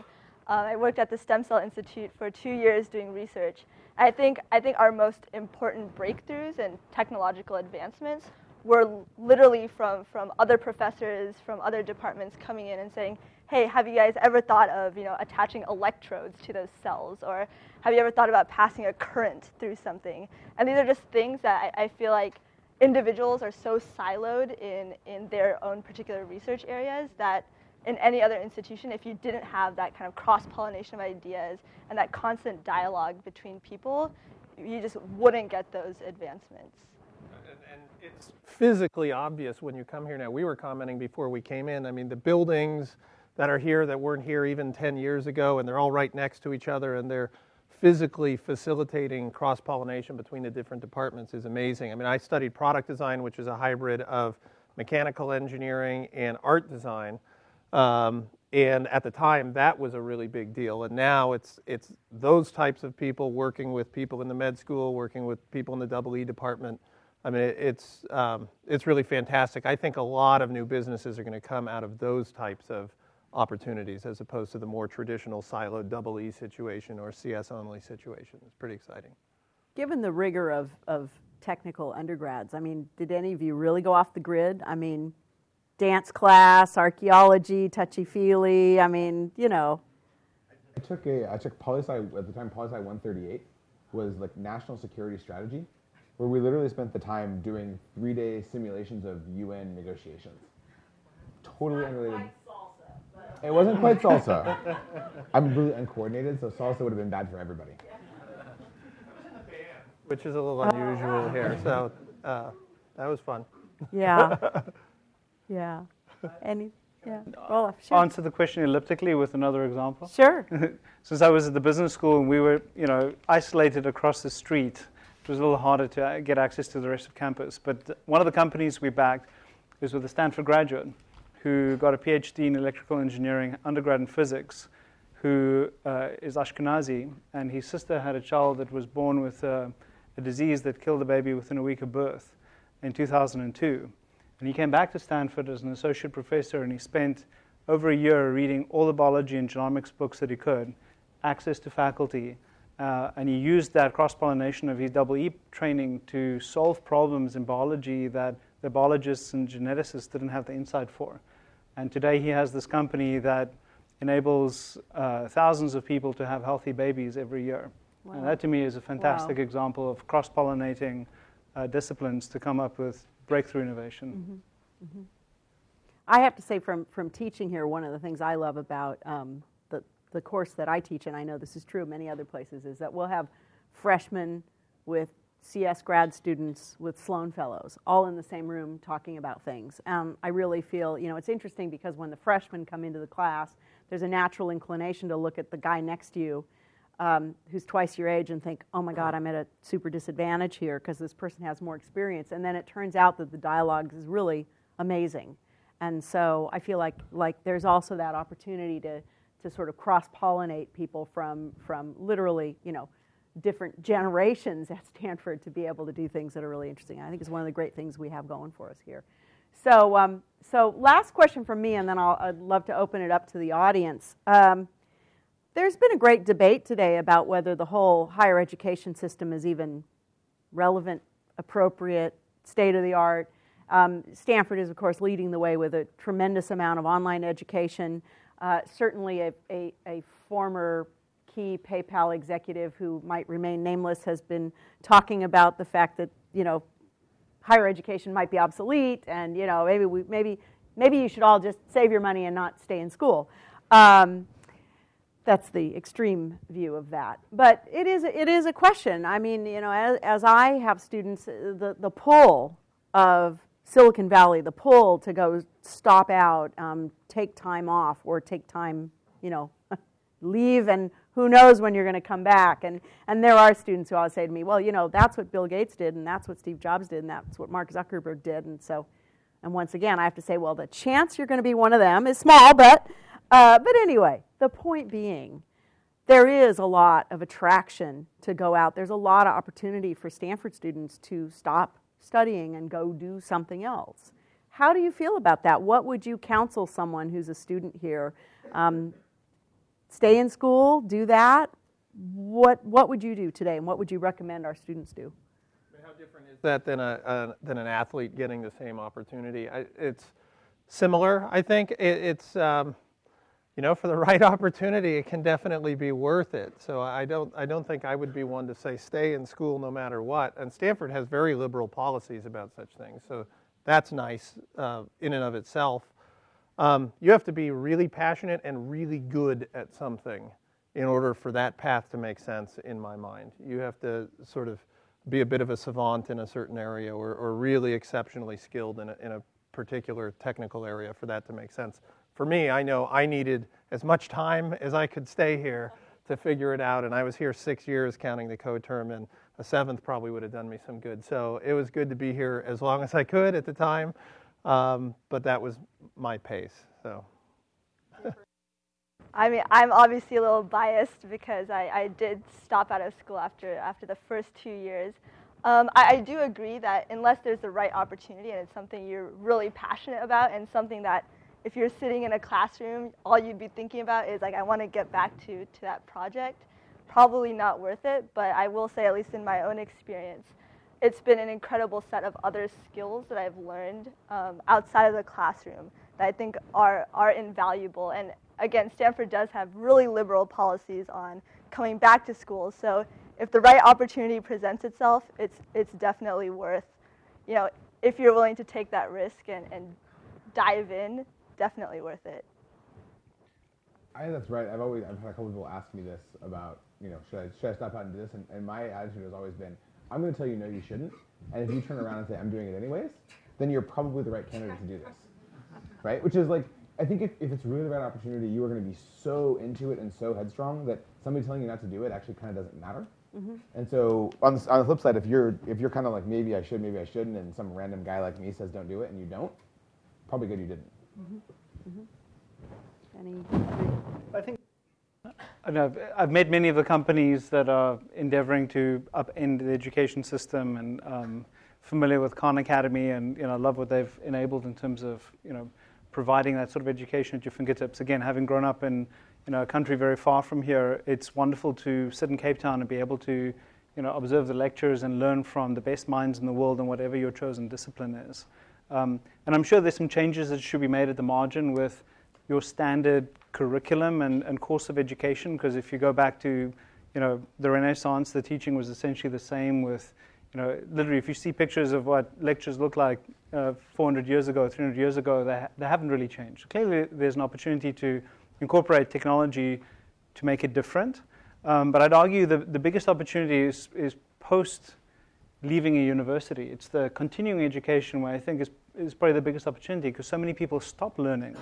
Um, I worked at the Stem Cell Institute for two years doing research. I think, I think our most important breakthroughs and technological advancements were literally from, from other professors from other departments coming in and saying, hey, have you guys ever thought of you know attaching electrodes to those cells, or have you ever thought about passing a current through something? And these are just things that I, I feel like individuals are so siloed in in their own particular research areas that in any other institution, if you didn't have that kind of cross pollination of ideas and that constant dialogue between people, you just wouldn't get those advancements. And, and, it's physically obvious when you come here now. We were commenting before we came in. I mean, the buildings that are here that weren't here even 10 years ago, and they're all right next to each other, and they're physically facilitating cross pollination between the different departments is amazing. I mean, I studied product design, which is a hybrid of mechanical engineering and art design. Um, and at the time, that was a really big deal. And now it's, it's those types of people working with people in the med school, working with people in the double E department. I mean, it's, um, it's really fantastic. I think a lot of new businesses are going to come out of those types of opportunities as opposed to the more traditional siloed double E situation or CS only situation. It's pretty exciting. Given the rigor of, of technical undergrads, I mean, did any of you really go off the grid? I mean, dance class, archaeology, touchy feely. I mean, you know. I took a I took poli sci at the time poli sci 138 was like national security strategy, where we literally spent the time doing three day simulations of UN negotiations. Totally unrelated. Salsa, it wasn't quite salsa. [laughs] I'm really uncoordinated, so salsa would have been bad for everybody. Which is a little unusual here, so uh, that was fun. Yeah. [laughs] Yeah. Any? Yeah. Well, sure. Answer the question elliptically with another example. Sure. [laughs] Since I was at the business school and we were, you know, isolated across the street, it was a little harder to uh, get access to the rest of campus. But one of the companies we backed was with a Stanford graduate who got a PhD in electrical engineering, undergrad in physics, who uh, is Ashkenazi, and his sister had a child that was born with a disease that killed the baby within a week of birth in 2002. And he came back to Stanford as an associate professor, and he spent over a year reading all the biology and genomics books that he could, access to faculty, uh, and he used that cross pollination of his double E training to solve problems in biology that the biologists and geneticists didn't have the insight for. And today he has this company that enables uh, thousands of people to have healthy babies every year. Wow. And that to me is a fantastic wow. example of cross pollinating uh, disciplines to come up with breakthrough innovation. Mm-hmm. Mm-hmm. I have to say, from, from teaching here, one of the things I love about um, the, the course that I teach, and I know this is true of many other places, is that we'll have freshmen with CS grad students with Sloan Fellows all in the same room talking about things. Um, I really feel, you know, it's interesting because when the freshmen come into the class, there's a natural inclination to look at the guy next to you um, who's twice your age and think, oh my God, I'm at a super disadvantage here because this person has more experience. And then it turns out that the dialogue is really amazing. And so I feel like, like there's also that opportunity to, to sort of cross pollinate people from, from literally, you know, different generations at Stanford to be able to do things that are really interesting. I think it's one of the great things we have going for us here. So, um, so last question from me, and then i would love to open it up to the audience. Um, there's been a great debate today about whether the whole higher education system is even relevant, appropriate, state of the art. Um, Stanford is, of course, leading the way with a tremendous amount of online education. Uh, certainly, a, a, a, former key PayPal executive who might remain nameless has been talking about the fact that you know higher education might be obsolete, and you know maybe we, maybe maybe you should all just save your money and not stay in school. Um, that's the extreme view of that. But it is, it is a question. I mean, you know, as, as I have students, uh, the, the pull of Silicon Valley, the pull to go stop out, um, take time off, or take time, you know, [laughs] leave, and who knows when you're going to come back. And, and there are students who always say to me, well, you know, that's what Bill Gates did, and that's what Steve Jobs did, and that's what Mark Zuckerberg did. And so, and once again, I have to say, well, the chance you're going to be one of them is small, but uh, but anyway, the point being, there is a lot of attraction to go out. There's a lot of opportunity for Stanford students to stop studying and go do something else. How do you feel about that? What would you counsel someone who's a student here? Um, stay in school, do that. What, what would you do today, and what would you recommend our students do? How different is that than, a, than an athlete getting the same opportunity? I, it's similar, I think. It, it's. Um, you know, for the [laughs] right opportunity, it can definitely be worth it. So I don't, I don't think I would be one to say stay in school no matter what. And Stanford has very liberal policies about such things, so that's nice uh, in and of itself. Um, you have to be really passionate and really good at something in order for that path to make sense in my mind. You have to sort of be a bit of a savant in a certain area or, or really exceptionally skilled in a, in a particular technical area for that to make sense. For me, I know I needed as much time as I could stay here to figure it out, and I was here six years counting the co-term, and a seventh probably would have done me some good. So it was good to be here as long as I could at the time, um, but that was my pace. So. I mean, I'm obviously a little biased because I, I did stop out of school after, after the first two years. Um, I, I, do agree that unless there's the right opportunity and it's something you're really passionate about and something that if you're sitting in a classroom, all you'd be thinking about is like, I want to get back to, to that project, probably not worth it. But I will say, at least in my own experience, it's been an incredible set of other skills that I've learned um, outside of the classroom that I think are, are invaluable. And again, Stanford does have really liberal policies on coming back to school. So if the right opportunity presents itself, it's, it's definitely worth, you know, if you're willing to take that risk and, and dive in, definitely worth it. I think that's right. I've always I've had a couple people ask me this about you know should I should I stop out and do this and, and my attitude has always been I'm going to tell you no you shouldn't and if you turn around and say I'm doing it anyways then you're probably the right candidate to do this right which is like I think if, if it's really the right opportunity, you are going to be so into it and so headstrong that somebody telling you not to do it actually kind of doesn't matter. Mm-hmm. And so on the, on the flip side, if you're if you're kind of like maybe I should, maybe I shouldn't, and some random guy like me says don't do it, and you don't, probably good you didn't. Mm-hmm. Mm-hmm. Any? I think I've, I've met many of the companies that are endeavoring to upend the education system and um, familiar with Khan Academy, and you know love what they've enabled in terms of you know providing that sort of education at your fingertips. Again, having grown up in you know, a country very far from here, it's wonderful to sit in Cape Town and be able to you know, observe the lectures and learn from the best minds in the world in whatever your chosen discipline is. Um, and I'm sure there's some changes that should be made at the margin with your standard curriculum and, and course of education, because if you go back to you know, the Renaissance, the teaching was essentially the same with you know, literally, if you see pictures of what lectures look like uh, 400 years ago, 300 years ago, they, ha- they haven't really changed. Clearly, there's an opportunity to incorporate technology to make it different. Um, but I'd argue the, the biggest opportunity is, is post leaving a university. It's the continuing education where I think is, is probably the biggest opportunity because so many people stop learning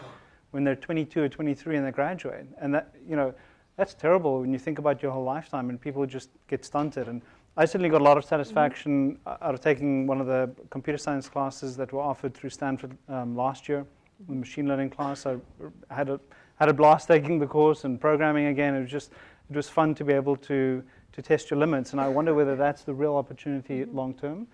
when they're 22 or 23 and they graduate. And that, you know, that's terrible when you think about your whole lifetime and people just get stunted. And I certainly got a lot of satisfaction mm-hmm. out of taking one of the computer science classes that were offered through Stanford um, last year, the machine learning class. I had a had a blast taking the course and programming again. It was just it was fun to be able to to test your limits, and I wonder whether that's the real opportunity mm-hmm. long term.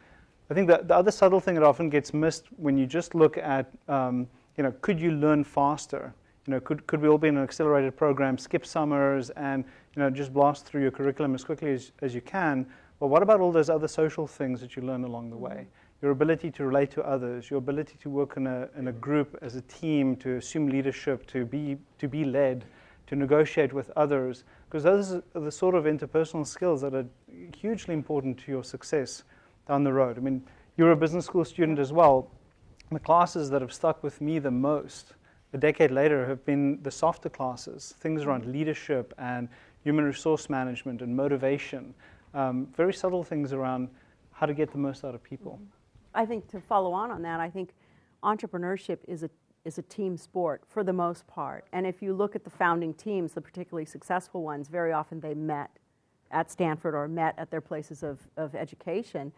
I think that the other subtle thing that often gets missed when you just look at um, you know could you learn faster? You know, could could we all be in an accelerated program, skip summers, and you know just blast through your curriculum as quickly as, as you can? But what about all those other social things that you learn along the way? Mm-hmm. Your ability to relate to others, your ability to work in a, in a mm-hmm. group as a team, to assume leadership, to be, to be led, to negotiate with others, because those are the sort of interpersonal skills that are hugely important to your success down the road. I mean, you're a business school student as well. The classes that have stuck with me the most a decade later have been the softer classes, things around leadership and human resource management and motivation um, very subtle things around how to get the most out of people. Mm-hmm. I think to follow on on that, I think entrepreneurship is a is a team sport for the most part. And if you look at the founding teams, the particularly successful ones, very often they met at Stanford or met at their places of, of education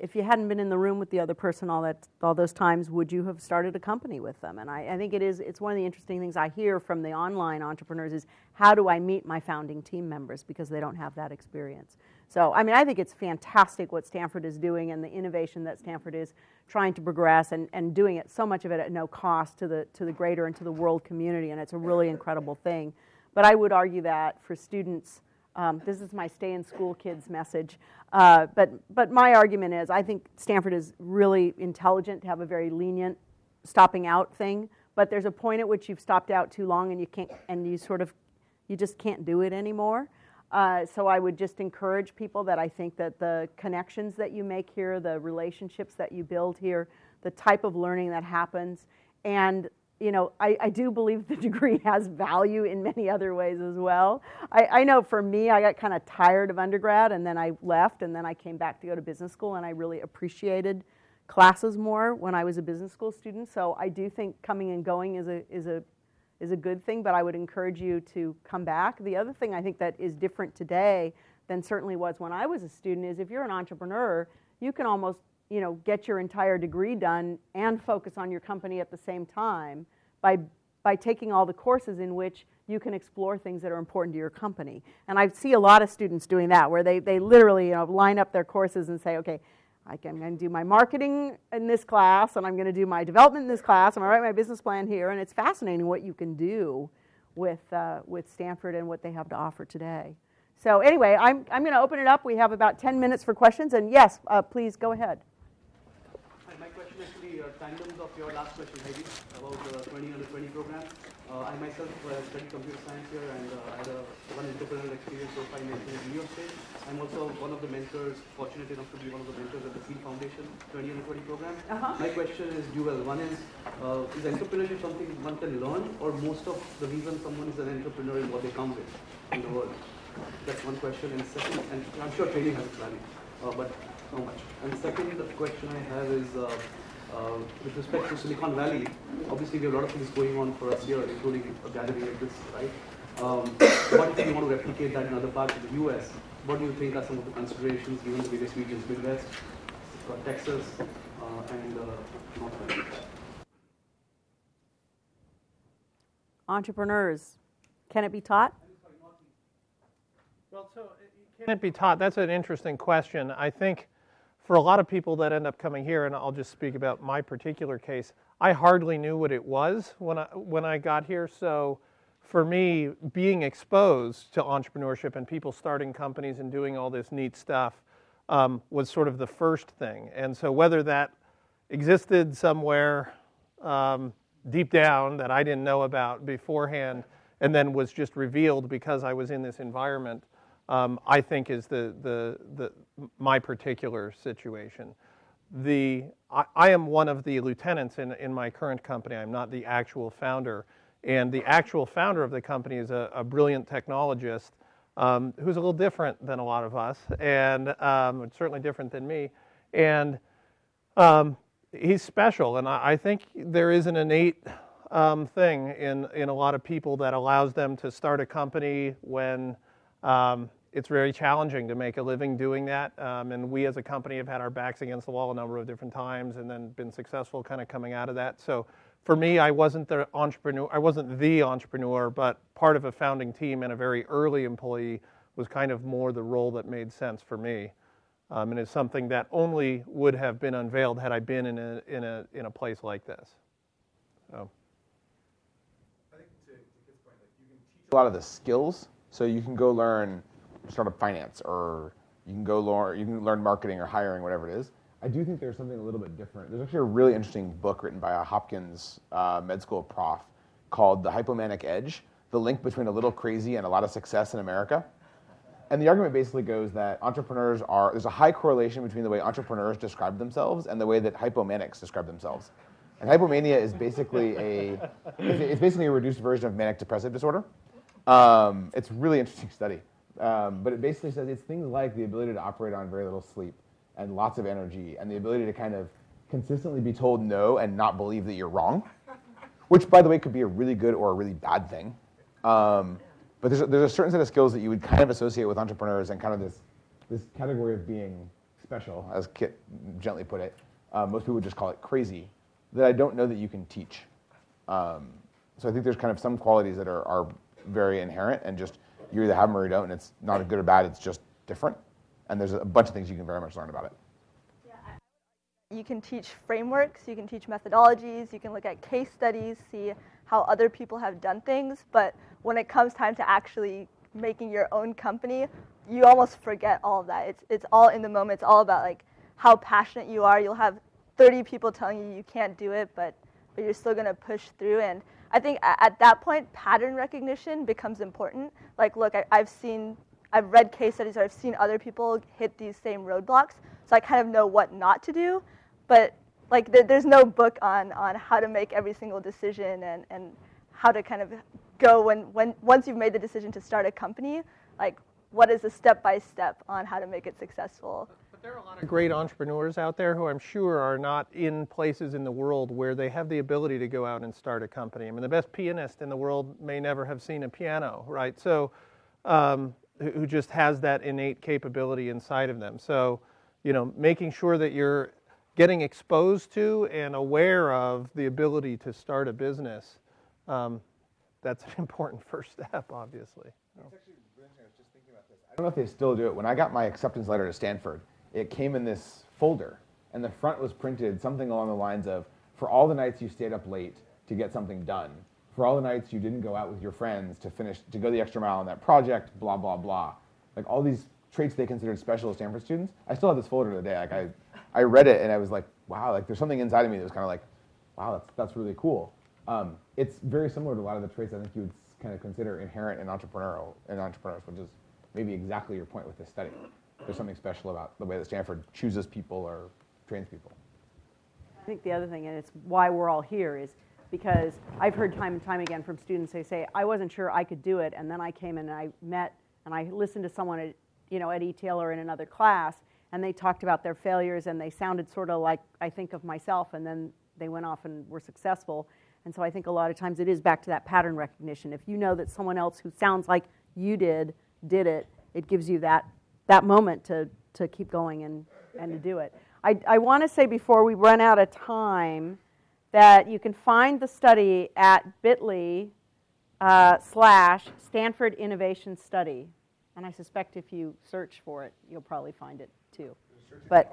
if you hadn't been in the room with the other person all that all those times, would you have started a company with them? And I, I, think it is it's one of the interesting things I hear from the online entrepreneurs is how do I meet my founding team members because they don't have that experience. So I mean I think it's fantastic what Stanford is doing and the innovation that Stanford is trying to progress and, and doing it so much of it at no cost to the to the greater and to the world community and it's a really incredible thing. But I would argue that for students um, this is my stay in school kids message. Uh, but, but my argument is I think Stanford is really intelligent to have a very lenient stopping out thing, but there's a point at which you've stopped out too long and you can't, and you sort of, you just can't do it anymore. Uh, so I would just encourage people that I think that the connections that you make here, the relationships that you build here, the type of learning that happens, and you know, I, I do believe the [laughs] degree has value in many other ways as well. I, I know for me, I got kind of tired of undergrad and then I left and then I came back to go to business school and I really appreciated classes more when I was a business school student. So I do think coming and going is a, is a, is a good thing, but I would encourage you to come back. The other thing I think that is different today than certainly was when I was a student is if you're an entrepreneur, you can almost you know, get your entire degree done and focus on your company at the same time by, by taking all the courses in which you can explore things that are important to your company. And I see a lot of students doing that, where they, they literally you know, line up their courses and say, okay, I'm going to do my marketing in this class, and I'm going to do my development in this class, I'm going to write my business plan here. And it's fascinating what you can do with, uh, with Stanford and what they have to offer today. So, anyway, I'm, I'm going to open it up. We have about 10 minutes for questions. And yes, uh, please go ahead uh, tandems of your last question, Heidi, about the 20 under 20 program. Uh, I myself uh, studied computer science here and uh, I had a, one entrepreneurial experience so far in New York State. I'm also one of the mentors, fortunate enough to be one of the mentors at the Thiel Foundation 20 under 20 program. -huh. My question is dual. One is, uh, is entrepreneurship something one can learn or most of the reason someone is an entrepreneur is what they come with in the world? That's one question. And second, and I'm sure training has its value, uh, but how much? And second, the question I have is, uh, with respect to Silicon Valley, obviously we have a lot of things going on for us here, including a gathering like this, right? Um, what if you want to replicate that in other parts of the U.S.? What do you think are some of the considerations given the various regions, Midwest, uh, Texas, uh, and uh, North America? Entrepreneurs, can it be taught? Well, so can it be taught? That's an interesting question. I think for a lot of people that end up coming here, and I'll just speak about my particular case, I hardly knew what it was when I, when I got here. So for me, being exposed to entrepreneurship and people starting companies and doing all this neat stuff um, was sort of the first thing. And so whether that existed somewhere um, deep down that I didn't know about beforehand and then was just revealed because I was in this environment um, I think is the, the, the, my particular situation. The, I, I, am one of the lieutenants in, in my current company. I'm not the actual founder. And the actual founder of the company is a, a brilliant technologist um, who's a little different than a lot of us, and um, certainly different than me. And um, he's special, and I, I, think there is an innate um, thing in, in a lot of people that allows them to start a company when um, it's very challenging to make a living doing that. Um, and we as a company have had our backs against the wall a number of different times and then been successful kind of coming out of that. So for me, I wasn't the entrepreneur, I wasn't the entrepreneur, but part of a founding team and a very early employee was kind of more the role that made sense for me. Um, and it's something that only would have been unveiled had I been in a, in a, in a place like this. So. I think to, to point, like you can teach a lot of the skills so you can go learn startup finance or you can go learn you can learn marketing or hiring, whatever it is. I do think there's something a little bit different. There's actually a really interesting book written by a Hopkins uh, med school prof called The Hypomanic Edge: The Link Between a Little Crazy and a Lot of Success in America. And the argument basically goes that entrepreneurs are there's a high correlation between the way entrepreneurs describe themselves and the way that hypomanics describe themselves. And hypomania is basically a it's basically a reduced version of manic depressive disorder. Um, it's a really interesting study. Um, but it basically says it's things like the ability to operate on very little sleep and lots of energy and the ability to kind of consistently be told no and not believe that you're wrong, [laughs] which, by the way, could be a really good or a really bad thing. Um, but there's a, there's a certain set of skills that you would kind of associate with entrepreneurs and kind of this, this category of being special, as Kit gently put it. Um, most people would just call it crazy, that I don't know that you can teach. Um, so I think there's kind of some qualities that are, are very inherent and just you either have them or you don't, and it's not a good or bad, it's just different. And there's a bunch of things you can very much learn about it. You can teach frameworks, you can teach methodologies, you can look at case studies, see how other people have done things, but when it comes time to actually making your own company, you almost forget all of that. It's, it's all in the moment. It's all about like how passionate you are. You'll have 30 people telling you you can't do it, but but you're still going to push through. And I think at, that point, pattern recognition becomes important. Like, look, I, I've seen, I've read case studies, or I've seen other people hit these same roadblocks, so I kind of know what not to do. But like, there's no book on on how to make every single decision and and how to kind of go when when once you've made the decision to start a company, like what is the step by step on how to make it successful there are a lot of great entrepreneurs out there who I'm sure are not in places in the world where they have the ability to go out and start a company. I mean, the best pianist in the world may never have seen a piano, right? So, um, who just has that innate capability inside of them. So, you know, making sure that you're getting exposed to and aware of the ability to start a business, um, that's an [laughs] important first step, obviously. I don't know if they still do it. When I got my acceptance letter to Stanford, it came in this folder, and the front was printed something along the lines of, for all the nights you stayed up late to get something done, for all the nights you didn't go out with your friends to finish, to go the extra mile on that project, blah, blah, blah. Like all these traits they considered special as Stanford students. I still have this folder today. Like I, I read it and I was like, wow, like there's something inside of me that was kind of like, wow, that's, that's really cool. Um, it's very similar to a lot of the traits I think you would kind of consider inherent in entrepreneurial in entrepreneurs, which is maybe exactly your point with this study there's something special about the way that Stanford chooses people or trains people. I think the other thing, and it's why we're all here, is because I've heard time and time again from students they say, I wasn't sure I could do it, and then I came in and I met and I listened to someone at, you know, at ETL or in another class, and they talked about their failures and they sounded sort of like I think of myself, and then they went off and were successful. And so I think a lot of times it is back to that pattern recognition. If you know that someone else who sounds like you did did it, it gives you that that moment to, to keep going and, and to do it. I, I want to say before we run out of time that you can find the study at bit.ly uh, slash Stanford Innovation Study. And I suspect if you search for it, you'll probably find it too. But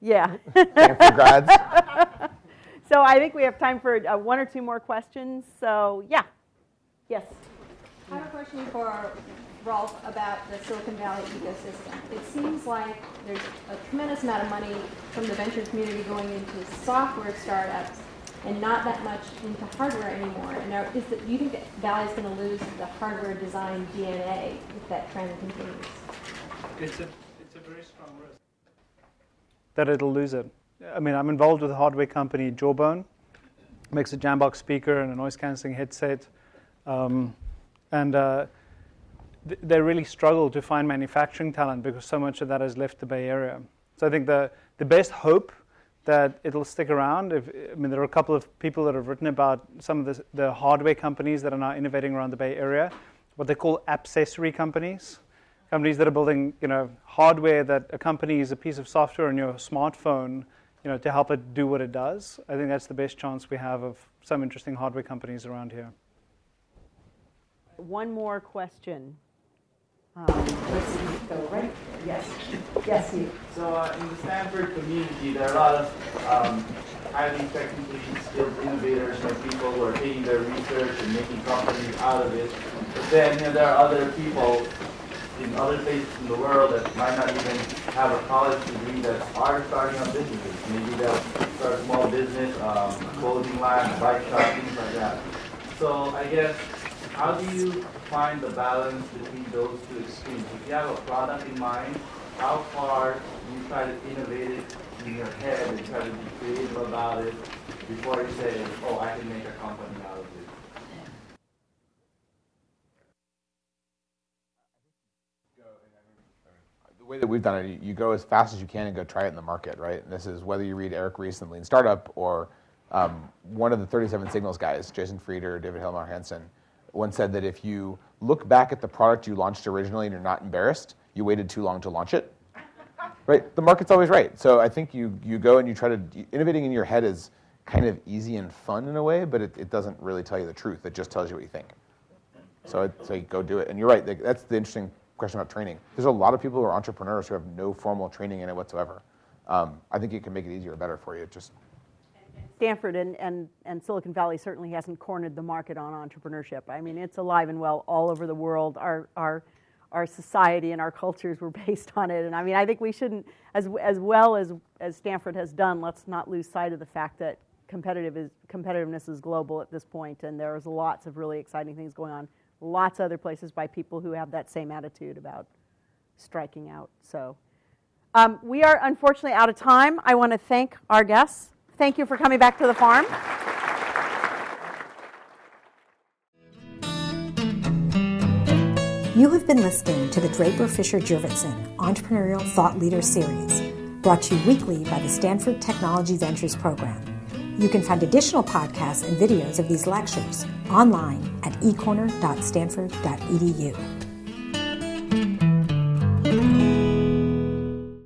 yeah. Stanford grads. [laughs] so I think we have time for uh, one or two more questions. So yeah. Yes. I have a question for Roelof about the Silicon Valley ecosystem. It seems like there's a tremendous amount of money from the venture community going into software startups and not that much into hardware anymore. And now, is the, do you think that Valley is going to lose the hardware design DNA if that trend continues? It's a, it's a very strong risk that it'll lose it. I mean, I'm involved with a hardware company, Jawbone, makes a Jambox speaker and a noise cancelling headset. Um, and uh, they really struggle to find manufacturing talent because so much of that has left the Bay Area. So I think the, the best hope that it'll stick around. If, I mean, there are a couple of people that have written about some of the, the hardware companies that are now innovating around the Bay Area, what they call accessory companies, companies that are building, you know, hardware that accompanies a piece of software on your smartphone, you know, to help it do what it does. I think that's the best chance we have of some interesting hardware companies around here. One more question. Um, let's see, go right. Yes, yes, Steve. So uh, in the Stanford community, there are a lot of um, highly technically skilled innovators, and people who are taking their research and making companies out of it. But then you know, there are other people in other places in the world that might not even have a college degree that are starting up businesses. Maybe they'll start a small business, um, clothing line, bike shop, things like that. So I guess how do you find the balance between those two extremes? If you have a product in mind, how far do you try to innovate it in your head and try to be creative about it before you say, oh, I can make a company out of it? The way that we've done it, you go as fast as you can and go try it in the market, right? And this is whether you read Eric and Lean Startup or um, one of the 37 Signals guys, Jason Frieder, David Heinemeier Hansson once said that if you look back at the product you launched originally and you're not embarrassed, you waited too long to launch it. [laughs] Right? The market's always right. So I think you, you go and you try to, innovating in your head is kind of easy and fun in a way, but it, it doesn't really tell you the truth. It just tells you what you think. So I'd say go do it. And you're right, that's the interesting question about training. There's a lot of people who are entrepreneurs who have no formal training in it whatsoever. Um, I think it can make it easier or better for you. Just Stanford and, and, and Silicon Valley certainly hasn't cornered the market on entrepreneurship. I mean, it's alive and well all over the world. Our, our, our society and our cultures were [laughs] based on it. And I mean, I think we shouldn't, as, as well as, as Stanford has done, let's not lose sight of the fact that competitive is, competitiveness is global at this point, and there's lots of really exciting things going on. Lots of other places by people who have that same attitude about striking out. So um, we are unfortunately out of time. I want to thank our guests. Thank you for coming back to the farm. You have been listening to the Draper Fisher Jurvetson Entrepreneurial Thought Leader Series, brought to you weekly by the Stanford Technology Ventures Program. You can find additional podcasts and videos of these lectures online at ecorner.stanford.edu.